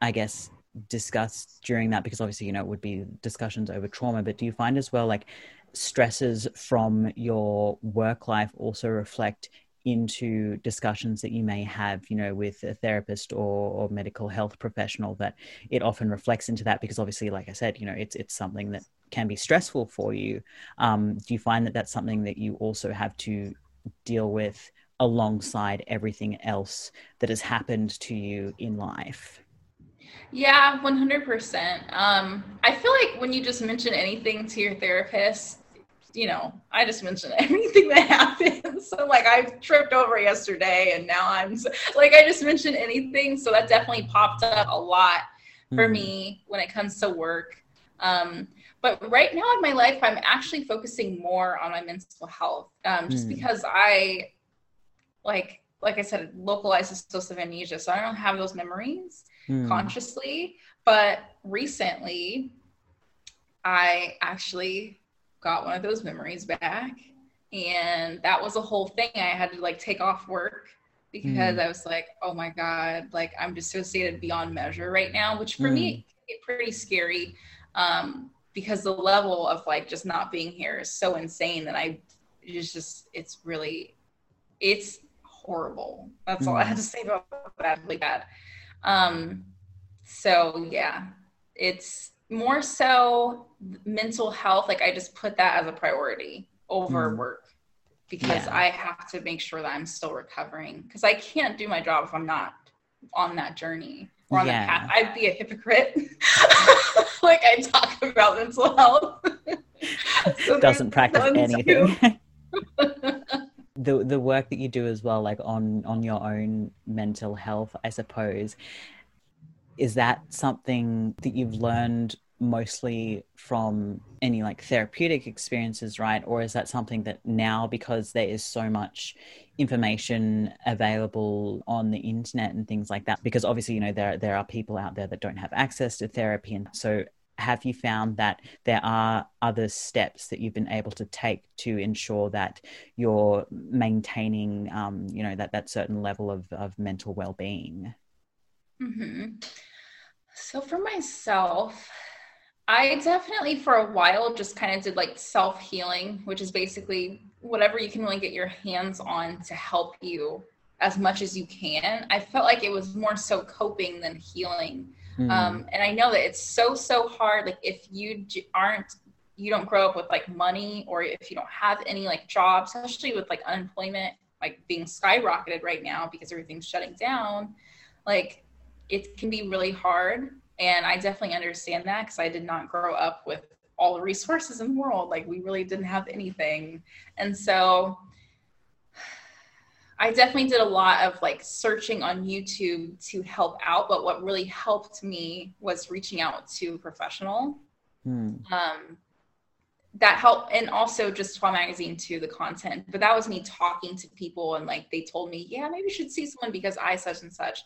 I guess, discussed during that? Because obviously, you know, it would be discussions over trauma, but do you find as well like stresses from your work life also reflect into discussions that you may have, you know, with a therapist or, or medical health professional, that it often reflects into that because obviously, like I said, you know, it's it's something that can be stressful for you. Um, do you find that that's something that you also have to deal with alongside everything else that has happened to you in life? Yeah, 100%. Um, I feel like when you just mention anything to your therapist, you know, I just mentioned <laughs> everything that happened. <laughs> So like I tripped over yesterday and now I'm like I just mentioned anything. So that definitely popped up a lot for mm. me when it comes to work. Um, but right now in my life, I'm actually focusing more on my mental health, um, just mm. because I, like, like I said, localized dissociative amnesia, so I don't have those memories mm. consciously. But recently, I actually got one of those memories back. And that was a whole thing. I had to like take off work because mm. I was like, oh my God, like I'm dissociated beyond measure right now, which for mm. me, pretty scary um, because the level of like just not being here is so insane that I it's just, it's really, it's horrible. That's mm. all I had to say about that. Really bad. Um, so yeah, it's, more so mental health like i just put that as a priority over mm. work because yeah. i have to make sure that i'm still recovering because i can't do my job if i'm not on that journey or on yeah. that path i'd be a hypocrite <laughs> like i talk about mental health <laughs> so doesn't practice anything <laughs> the the work that you do as well like on on your own mental health i suppose is that something that you've learned mostly from any like therapeutic experiences, right? Or is that something that now, because there is so much information available on the internet and things like that, because obviously, you know, there, there are people out there that don't have access to therapy. And so, have you found that there are other steps that you've been able to take to ensure that you're maintaining, um, you know, that, that certain level of, of mental well being? Mm-hmm. So for myself, I definitely for a while just kind of did like self healing, which is basically whatever you can really get your hands on to help you as much as you can. I felt like it was more so coping than healing. Mm. Um, and I know that it's so, so hard. Like if you aren't, you don't grow up with like money or if you don't have any like jobs, especially with like unemployment like being skyrocketed right now because everything's shutting down, like it can be really hard. And I definitely understand that because I did not grow up with all the resources in the world. Like we really didn't have anything. And so I definitely did a lot of like searching on YouTube to help out. But what really helped me was reaching out to a professional. Hmm. Um, that helped and also just Toi magazine too the content but that was me talking to people and like they told me yeah maybe you should see someone because i such and such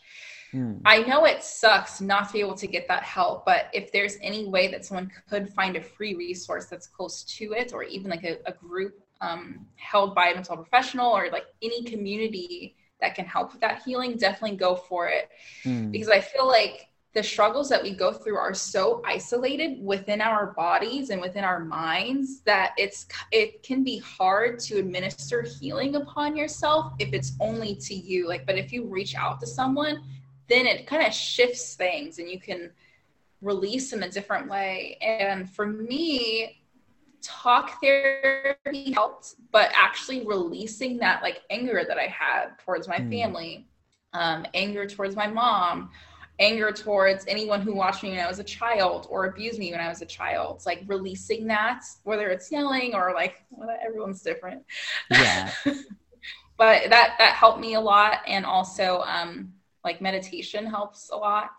mm. i know it sucks not to be able to get that help but if there's any way that someone could find a free resource that's close to it or even like a, a group um, held by a mental professional or like any community that can help with that healing definitely go for it mm. because i feel like the struggles that we go through are so isolated within our bodies and within our minds that it's it can be hard to administer healing upon yourself if it's only to you like but if you reach out to someone then it kind of shifts things and you can release in a different way and for me talk therapy helped but actually releasing that like anger that i had towards my mm. family um, anger towards my mom anger towards anyone who watched me when I was a child or abused me when I was a child. It's like releasing that, whether it's yelling or like well, everyone's different. Yeah. <laughs> but that that helped me a lot, and also um, like meditation helps a lot,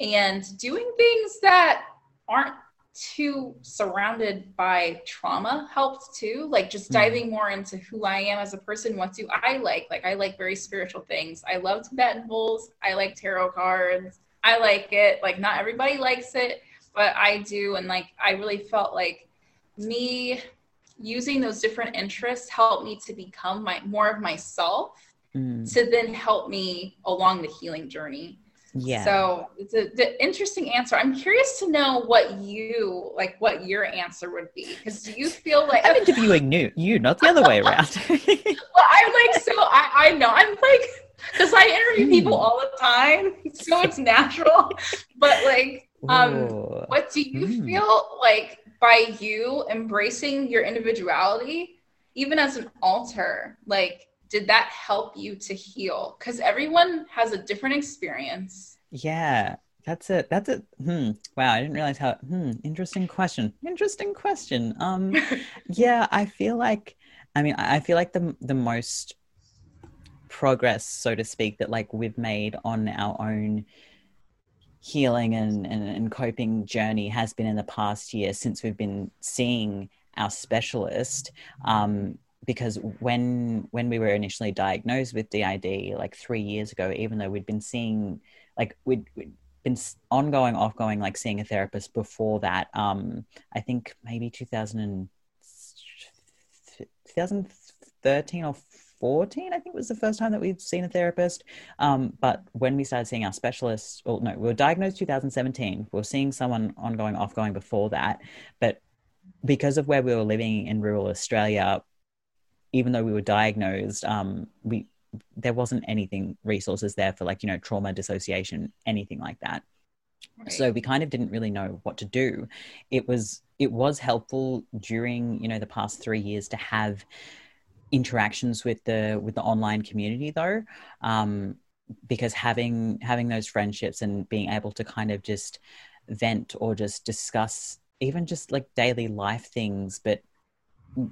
and doing things that aren't too surrounded by trauma helped too like just hmm. diving more into who i am as a person what do i like like i like very spiritual things i love tibetan bowls i like tarot cards I like it. Like not everybody likes it, but I do. And like I really felt like me using those different interests helped me to become my more of myself mm. to then help me along the healing journey. Yeah. So it's a the interesting answer. I'm curious to know what you like, what your answer would be. Because do you feel like I'm interviewing you, you, not the other way around. <laughs> <laughs> well, I'm like, so I, I know I'm like, because I interview people hmm. all the time, so it's natural. But like, um, Ooh. what do you mm. feel like by you embracing your individuality, even as an alter? Like, did that help you to heal? Because everyone has a different experience. Yeah, that's it. That's it. Hmm. Wow, I didn't realize how. Hmm. Interesting question. Interesting question. Um. <laughs> yeah, I feel like. I mean, I feel like the the most progress, so to speak, that like we've made on our own healing and, and, and coping journey has been in the past year since we've been seeing our specialist. Um, because when when we were initially diagnosed with DID like three years ago, even though we'd been seeing like we'd, we'd been ongoing, offgoing, like seeing a therapist before that. Um, I think maybe 2000 2013 or 14, I think was the first time that we'd seen a therapist. Um, but when we started seeing our specialists, well, no, we were diagnosed 2017. We were seeing someone ongoing, offgoing before that. But because of where we were living in rural Australia, even though we were diagnosed, um, we there wasn't anything resources there for like you know trauma dissociation anything like that right. so we kind of didn't really know what to do it was it was helpful during you know the past three years to have interactions with the with the online community though um, because having having those friendships and being able to kind of just vent or just discuss even just like daily life things but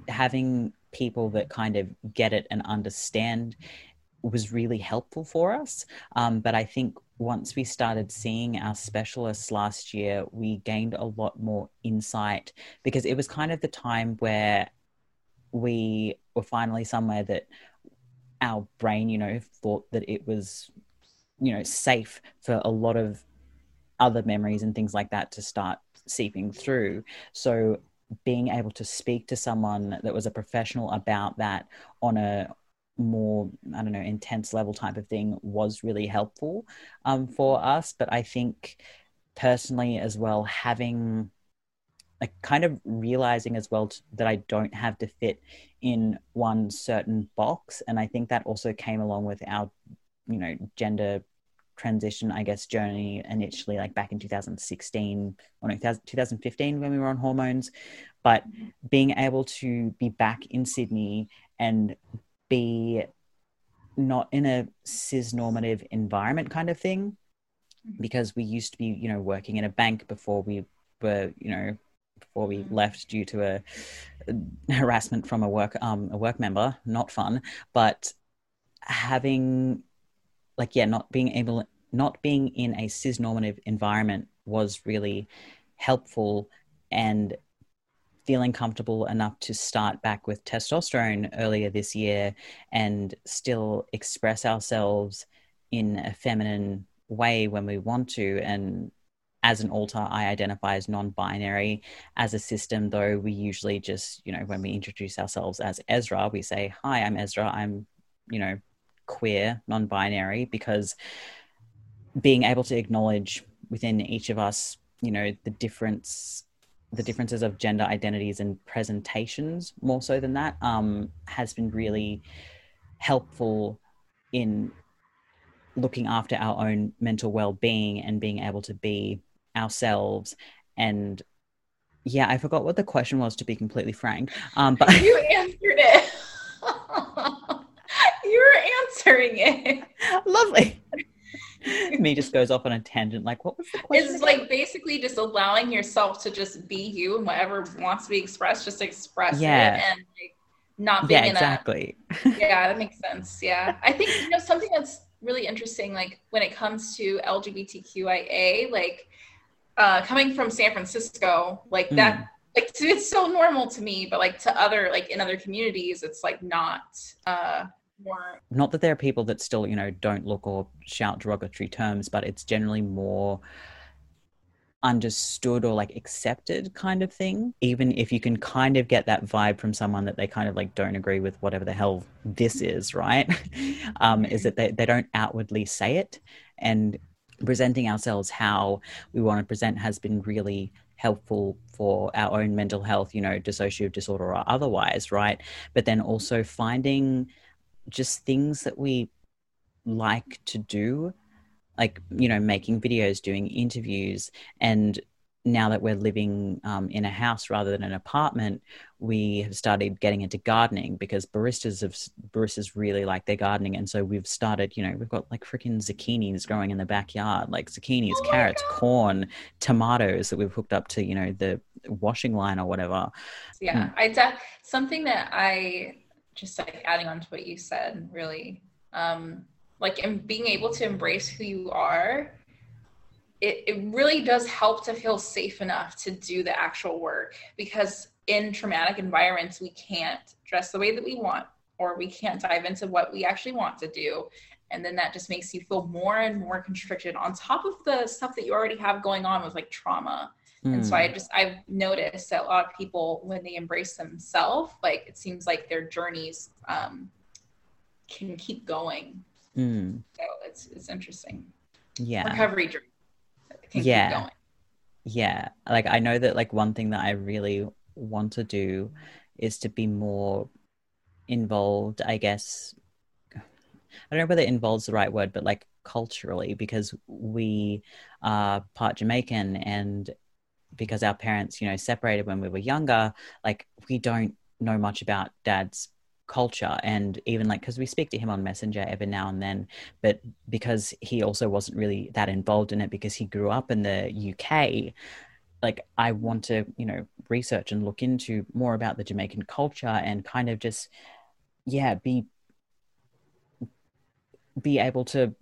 having people that kind of get it and understand was really helpful for us. Um, but I think once we started seeing our specialists last year, we gained a lot more insight because it was kind of the time where we were finally somewhere that our brain, you know, thought that it was, you know, safe for a lot of other memories and things like that to start seeping through. So being able to speak to someone that was a professional about that on a more i don't know intense level type of thing was really helpful um, for us. But i think personally as well having like kind of realizing as well t- that i don't have to fit in one certain box. And i think that also came along with our you know gender transition i guess journey initially like back in 2016 or no, 2015 when we were on hormones but being able to be back in sydney and be not in a cis normative environment kind of thing mm-hmm. because we used to be you know working in a bank before we were you know before we mm-hmm. left due to a, a harassment from a work um a work member not fun but having like yeah not being able not being in a cis normative environment was really helpful and feeling comfortable enough to start back with testosterone earlier this year and still express ourselves in a feminine way when we want to. And as an alter i identify as non-binary. As a system though we usually just you know when we introduce ourselves as ezra we say hi i'm ezra. I'm you know queer non-binary because being able to acknowledge within each of us you know the difference the differences of gender identities and presentations more so than that um, has been really helpful in looking after our own mental well-being and being able to be ourselves. And yeah i forgot what the question was to be completely frank. Um, but <laughs> you answered it answering it lovely me just goes off on a tangent. Like, what was the question? It's again? like basically just allowing yourself to just be you and whatever wants to be expressed, just express yeah. it and like not being yeah, exactly. A, <laughs> yeah, that makes sense. Yeah, I think you know something that's really interesting, like when it comes to LGBTQIA, like uh, coming from San Francisco, like mm. that. Like it's so normal to me, but like to other like in other communities, it's like not. Uh, more not that there are people that still you know don't look or shout derogatory terms but it's generally more understood or like accepted kind of thing. Even if you can kind of get that vibe from someone that they kind of like don't agree with whatever the hell this is right? <laughs> Um is that they, they don't outwardly say it. And presenting ourselves how we want to present has been really helpful for our own mental health, you know, dissociative disorder or otherwise, right? But then also finding just things that we like to do, like, you know, making videos, doing interviews, and now that we're living um, in a house rather than an apartment, we have started getting into gardening because baristas have baristas really like their gardening, and so we've started. You know, we've got like freaking zucchinis growing in the backyard, like zucchinis, oh carrots, God. corn, tomatoes that we've hooked up to you know the washing line or whatever. Yeah, mm. I de- something that I just like adding on to what you said really um like and being able to embrace who you are it, it really does help to feel safe enough to do the actual work because in traumatic environments we can't dress the way that we want or we can't dive into what we actually want to do. And then that just makes you feel more and more constricted on top of the stuff that you already have going on with like trauma mm. and so i hmm. just i've noticed that a lot of people when they embrace themselves like it seems like their journeys um, can keep going mm. so it's it's interesting yeah recovery journey yeah yeah like i know that like one thing that i really want to do is to be more involved i guess i don't know whether it involves the right word but like culturally because we are part jamaican and because our parents you know separated when we were younger like we don't know much about dad's culture. And even like because we speak to him on messenger every now and then but because he also wasn't really that involved in it because he grew up in the uk like i want to you know research and look into more about the jamaican culture and kind of just yeah be be able to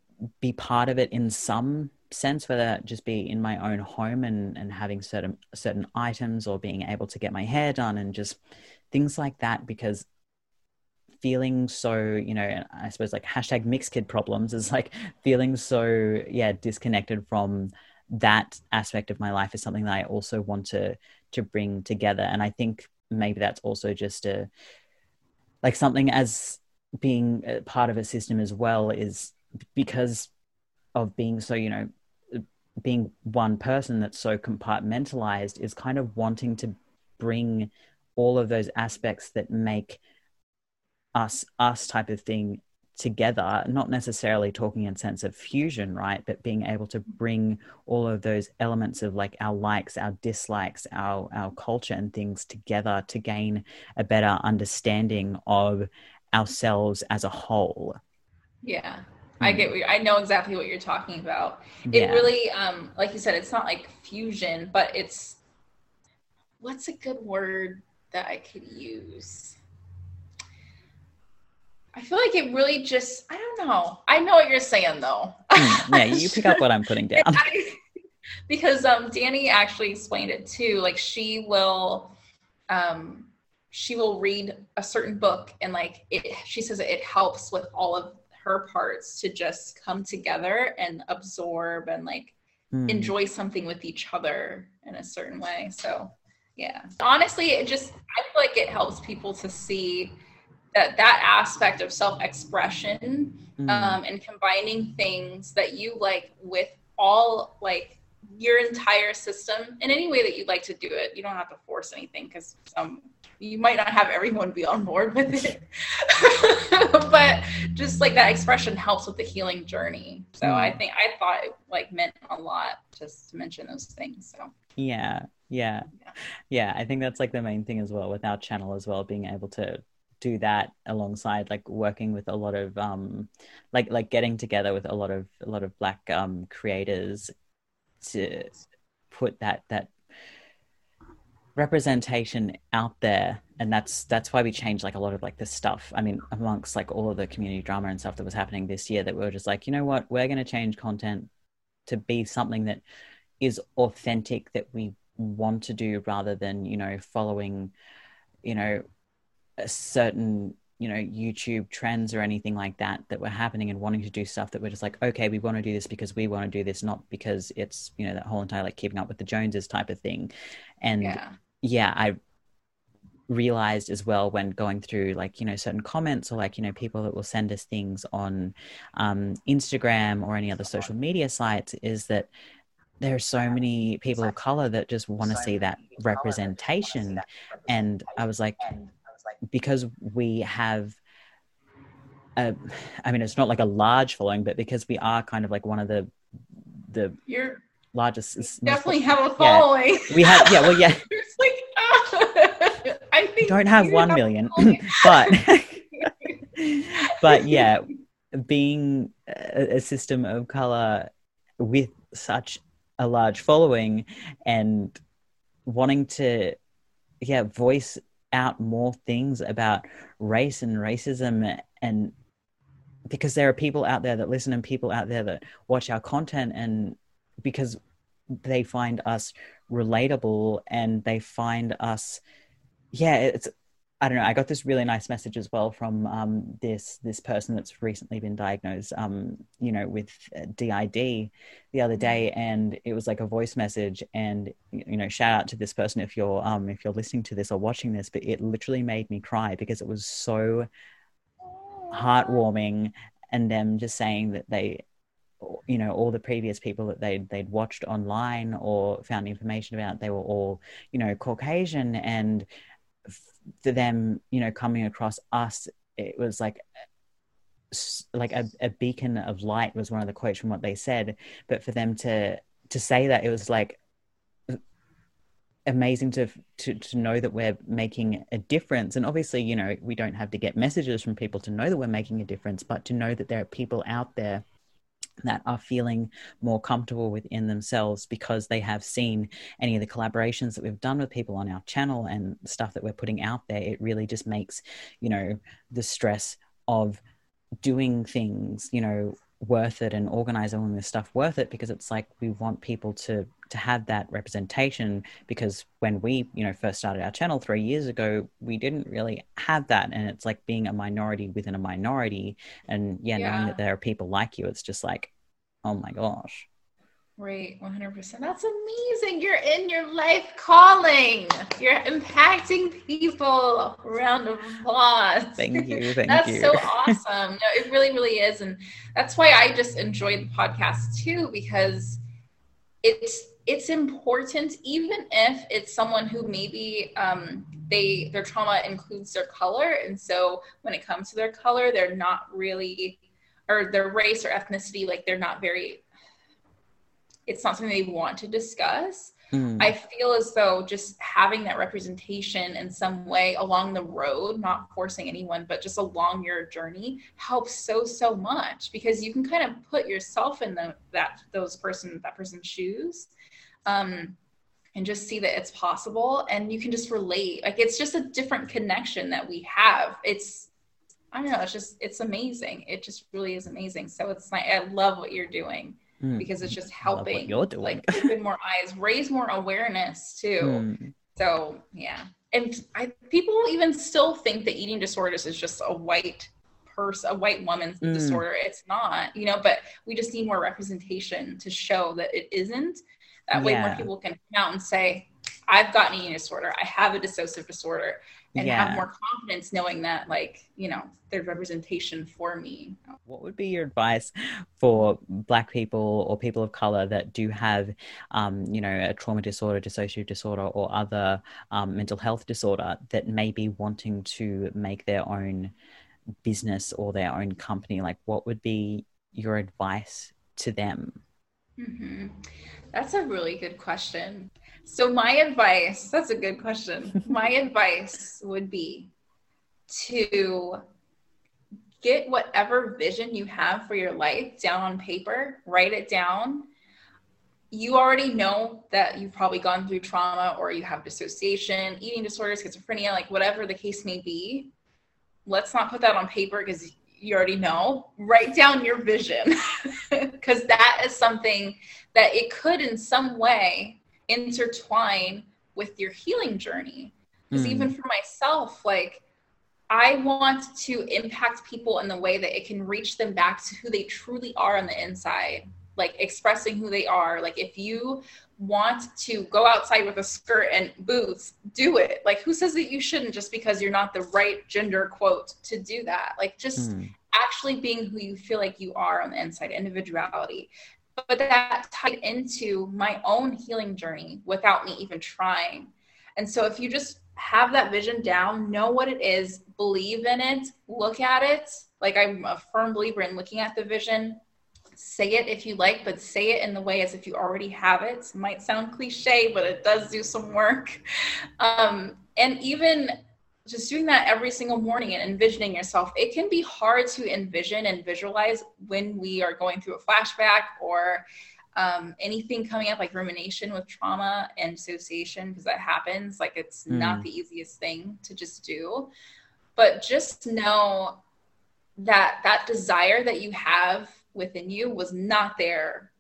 be part of it in some sense whether that just be in my own home and and having certain certain items or being able to get my hair done and just things like that because feeling so you know i suppose like hashtag mixed kid problems is like feeling so yeah disconnected from that aspect of my life is something that i also want to to bring together. And i think maybe that's also just a like something as being part of a system as well is because of being so you know being one person that's so compartmentalized is kind of wanting to bring all of those aspects that make us us type of thing together not necessarily talking in sense of fusion right? But being able to bring all of those elements of like our likes our dislikes our our culture and things together to gain a better understanding of ourselves as a whole. Yeah I get what I know exactly what you're talking about. It yeah. really, um, like you said, it's not like fusion, but it's what's a good word that I could use? I feel like it really just, I don't know. I know what you're saying though. Hmm, yeah, you pick up what I'm putting <laughs> down. I, because um, Danny actually explained it too. Like she will, um, she will read a certain book and like it, she says it helps with all of her parts to just come together and absorb and like mm. enjoy something with each other in a certain way. So yeah, honestly, it just, I feel like it helps people to see that that aspect of self-expression mm. um, and combining things that you like with all like your entire system in any way that you'd like to do it you don't have to force anything because um, you might not have everyone be on board with it. <laughs> But just like that expression helps with the healing journey. So mm. i think i thought it like meant a lot just to mention those things so. Yeah. Yeah. Yeah i think that's like the main thing as well with our channel as well being able to do that alongside like working with a lot of um like like getting together with a lot of a lot of black um creators to put that that representation out there and that's that's why we changed like a lot of like the stuff i mean amongst like all of the community drama and stuff that was happening this year that we were just like you know what? We're going to change content to be something that is authentic that we want to do rather than you know following you know a certain you know youtube trends or anything like that that were happening and wanting to do stuff that we're just like okay we want to do this because we want to do this not because it's you know that whole entire like keeping up with the joneses type of thing. And yeah, yeah i realized as well when going through like you know certain comments or like you know people that will send us things on um, instagram or any other social media sites is that there are so many people of color that just want to see that representation. and i was like because we have a, I mean, it's not like a large following, but because we are kind of like one of the the you're largest. Definitely have a following. Yeah, we have, yeah, well, yeah. <laughs> like, uh, <laughs> I think don't have one million, <laughs> but but yeah, being a, a system of color with such a large following and wanting to yeah voice out more things about race and racism and because there are people out there that listen and people out there that watch our content and because they find us relatable and they find us yeah it's I don't know. I got this really nice message as well from um, this this person that's recently been diagnosed, um, you know, with DID the other day, mm-hmm. and it was like a voice message. And you know, shout out to this person if you're um, if you're listening to this or watching this, but it literally made me cry because it was so heartwarming, and them just saying that they you know all the previous people that they'd they'd watched online or found information about they were all you know caucasian and for them, you know, coming across us, it was like like a, a beacon of light was one of the quotes from what they said. But for them to to say that, it was like amazing to, to to know that we're making a difference and obviously you know we don't have to get messages from people to know that we're making a difference but to know that there are people out there that are feeling more comfortable within themselves because they have seen any of the collaborations that we've done with people on our channel and stuff that we're putting out there it really just makes you know the stress of doing things you know worth it and organizing all this stuff worth it because it's like we want people to to have that representation because when we you know first started our channel 3 years ago we didn't really have that and it's like being a minority within a minority and yeah, yeah. knowing that there are people like you it's just like oh my gosh Right, 100%. That's amazing. You're in your life calling. You're impacting people. Round of applause. Thank you. <laughs> Thank that's you. so awesome. No, it really, really is. And that's why I just enjoy the podcast too, because it's it's important even if it's someone who maybe um, they their trauma includes their color and so when it comes to their color they're not really or their race or ethnicity like they're not very it's not something they want to discuss. Mm. I feel as though just having that representation in some way along the road, not forcing anyone, but just along your journey helps so, so much because you can kind of put yourself in the, that, those person, that person's shoes. Um, and just see that it's possible and you can just relate like it's just a different connection that we have it's i don't know it's just it's amazing it just really is amazing so it's like i love what you're doing mm. because it's just helping like open more eyes, raise more awareness too. Mm. So yeah. And I people even still think that eating disorders is just a white person, a white woman's mm. disorder. It's not, you know, but we just need more representation to show that it isn't. That way more people can come out and say, I've got an eating disorder. I have a dissociative disorder and yeah. have more confidence knowing that like you know there's representation for me. What would be your advice for black people or people of color that do have um, you know a trauma disorder dissociative disorder or other um, mental health disorder that may be wanting to make their own business or their own company? Like what would be your advice to them mm-hmm. that's a really good question so my advice, that's a good question. <laughs> My advice would be to get whatever vision you have for your life down on paper, write it down. You already know that you've probably gone through trauma or you have dissociation, eating disorders, schizophrenia, like whatever the case may be. Let's not put that on paper because you already know. Write down your vision <laughs> because that is something that it could in some way intertwine with your healing journey because mm. even for myself like I want to impact people in the way that it can reach them back to who they truly are on the inside, like expressing who they are. Like if you want to go outside with a skirt and boots, do it. Like who says that you shouldn't just because you're not the right gender quote to do that? Like just hmm. actually being who you feel like you are on the inside, individuality. But that tied into my own healing journey without me even trying. And so if you just have that vision down, know what it is, believe in it, look at it. Like I'm a firm believer in looking at the vision, say it if you like, but say it in the way as if you already have it. it might sound cliche, but it does do some work. Um, and even just doing that every single morning and envisioning yourself, it can be hard to envision and visualize when we are going through a flashback or um, anything coming up like rumination with trauma and dissociation because that happens like it's mm. not the easiest thing to just do but just know that that desire that you have within you was not there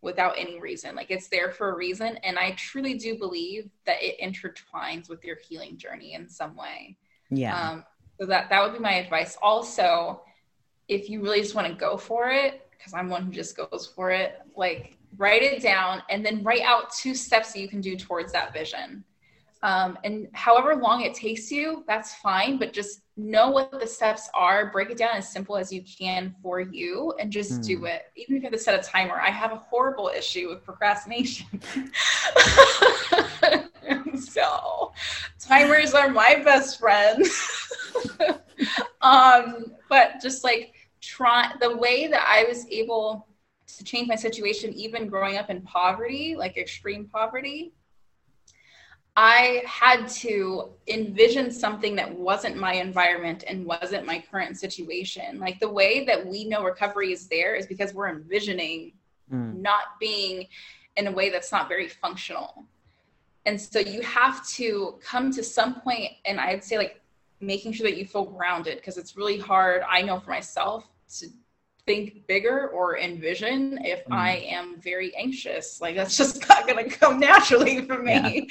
without any reason. Like it's there for a reason and i truly do believe that it intertwines with your healing journey in some way. Yeah. Um, so that that would be my advice. Also if you really just want to go for it because i'm one who just goes for it like write it down, and then write out two steps that you can do towards that vision. Um, and however long it takes you, that's fine, but just know what the steps are, break it down as simple as you can for you, and just mm. do hmm. it. Even if you have to set a timer. I have a horrible issue with procrastination. <laughs> so, timers are my best friend. <laughs> um, but just like try the way that I was able to change my situation, even growing up in poverty, like extreme poverty, I had to envision something that wasn't my environment and wasn't my current situation. Like the way that we know recovery is there is because we're envisioning mm. not being in a way that's not very functional. And so you have to come to some point, and I'd say, like, making sure that you feel grounded because it's really hard. I know for myself to think bigger or envision if mm. I am very anxious. Like that's just <laughs> not going to come naturally for me.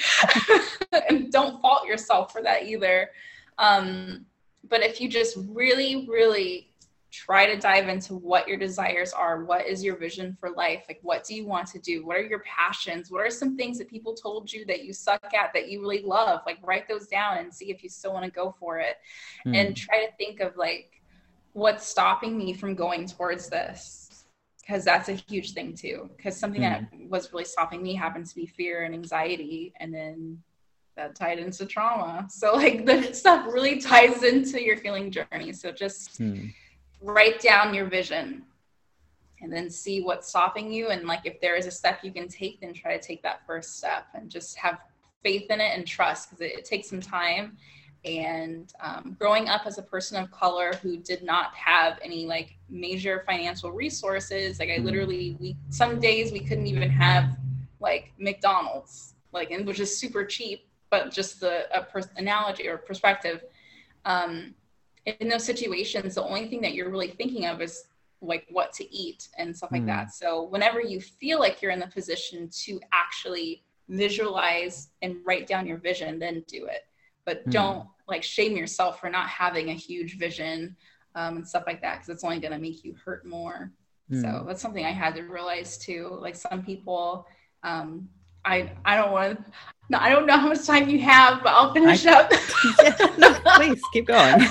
Yeah. <laughs> and don't fault yourself for that either. Um, but if you just really, really try to dive into what your desires are, what is your vision for life? Like, what do you want to do? What are your passions? What are some things that people told you that you suck at that you really love? Like, write those down and see if you still want to go for it. Mm. And try to think of like, what's stopping me from going towards this because that's a huge thing too because something mm-hmm. that was really stopping me happens to be fear and anxiety and then that tied into trauma so like the stuff really ties into your healing journey so just mm. write down your vision and then see what's stopping you and like if there is a step you can take then try to take that first step and just have faith in it and trust because it, it takes some time and um, growing up as a person of color who did not have any like major financial resources like i mm-hmm. literally we some days we couldn't even have like mcdonald's like and which is super cheap but just the a per- analogy or perspective um, in those situations the only thing that you're really thinking of is like what to eat and stuff like mm. that so whenever you feel like you're in the position to actually visualize and write down your vision then do it but mm. don't like shame yourself for not having a huge vision um, and stuff like that because it's only going to make you hurt more mm. so that's something i had to realize too like some people um, i i don't want to no, I don't know how much time you have, but I'll finish I, up. <laughs> yeah, no, please keep going.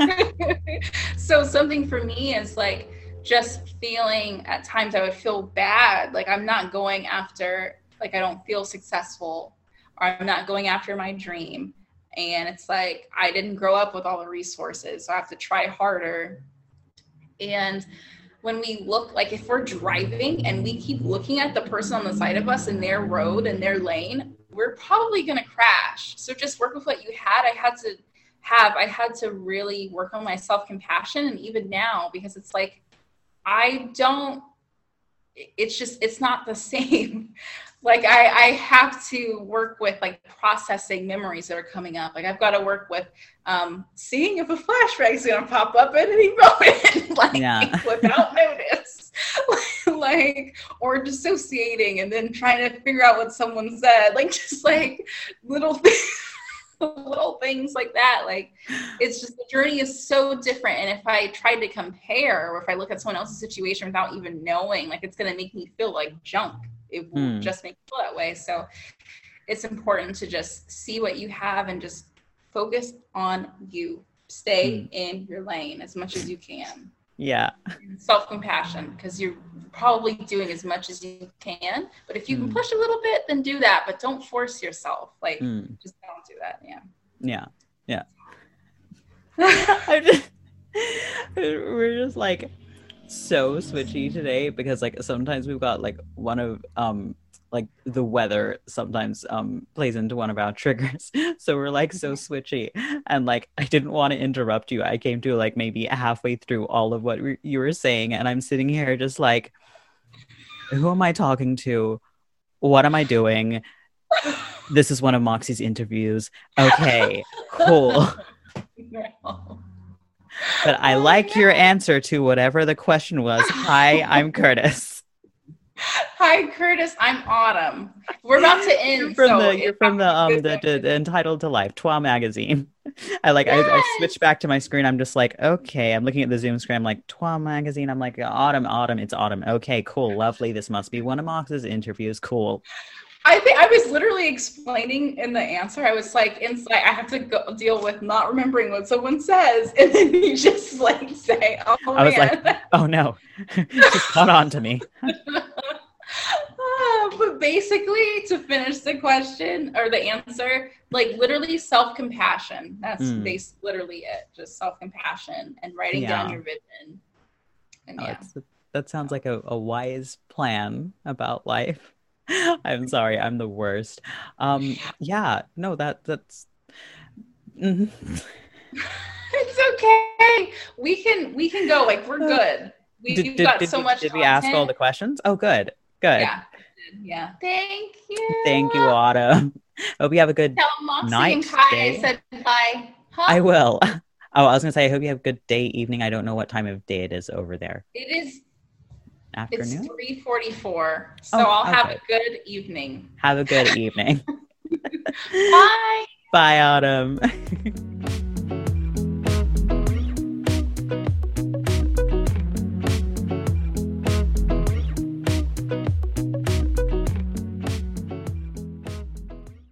<laughs> so something for me is like just feeling at times I would feel bad, like I'm not going after, like I don't feel successful, or I'm not going after my dream and it's like i didn't grow up with all the resources so i have to try harder. And when we look like if we're driving and we keep looking at the person on the side of us in their road and their lane we're probably going to crash. So just work with what you had. I had to have i had to really work on my self-compassion and even now because it's like i don't it's just it's not the <laughs> same like I, I have to work with like processing memories that are coming up like i've got to work with um, seeing if a flashback is going to pop up at any <laughs> moment <laughs> like yeah. <laughs> without notice like or dissociating and then trying to figure out what someone said like just like little things little things like that. Like it's just the journey is so different. And if I tried to compare or if I look at someone else's situation without even knowing, like it's gonna make me feel like junk. It will mm. just make you feel that way. So it's important to just see what you have and just focus on you. Stay mm. in your lane as much as you can. Yeah. Self compassion, because you're probably doing as much as you can. But if you mm. can push a little bit, then do that. But don't force yourself. Like, mm. just don't do that. Yeah. Yeah. Yeah. <laughs> <laughs> just, <laughs> we're just like so switchy today because like sometimes we've got like one of um like the weather sometimes um plays into one of our triggers. <laughs> So we're like so <laughs> switchy. And like i didn't want to interrupt you. I came to like maybe halfway through all of what re- you were saying. And i'm sitting here just like who am i talking to? What am i doing? <laughs> This is one of moxie's interviews. Okay cool but i like your answer to whatever the question was hi i'm <laughs> curtis Hi, Curtis. I'm Autumn. We're about to <laughs> end. You're from so the you're from the um the, the, the, entitled to life Toi magazine. <laughs> I like yes. I, I switched back to my screen. I'm just like okay. I'm looking at the Zoom screen. I'm like Toi magazine. I'm like Autumn, Autumn. It's Autumn. Okay, cool, lovely. This must be one of Mox's interviews. Cool. I think I was literally explaining in the answer. I was like, inside, I have to go deal with not remembering what someone says, <laughs> and then you just like say, "Oh I was man. like, <laughs> "Oh no, <laughs> just caught on to me." uh, but basically, to finish the question or the answer, like literally self compassion. That's mm. base, literally it. Just self compassion and writing yeah. down your vision. And, oh, yeah. that sounds like a, a wise plan about life. <laughs> I'm sorry, I'm the worst. Um, yeah, no, that that's. Mm-hmm. <laughs> it's okay. We can we can go. Like we're good. We, did, did, got did, so much. Did we ask all the questions? Oh, good, good. Yeah, yeah. Thank you. Thank you, Autumn. <laughs> Hope you have a good Tell night. And Kai day. I said bye. Huh? I will. Oh, I was gonna say, I hope you have a good day, evening. I don't know what time of day it is over there. It is afternoon? It's 3:44. So oh, I'll okay. have a good evening. Have a good evening. <laughs> Bye. <laughs> Bye, Autumn. <laughs>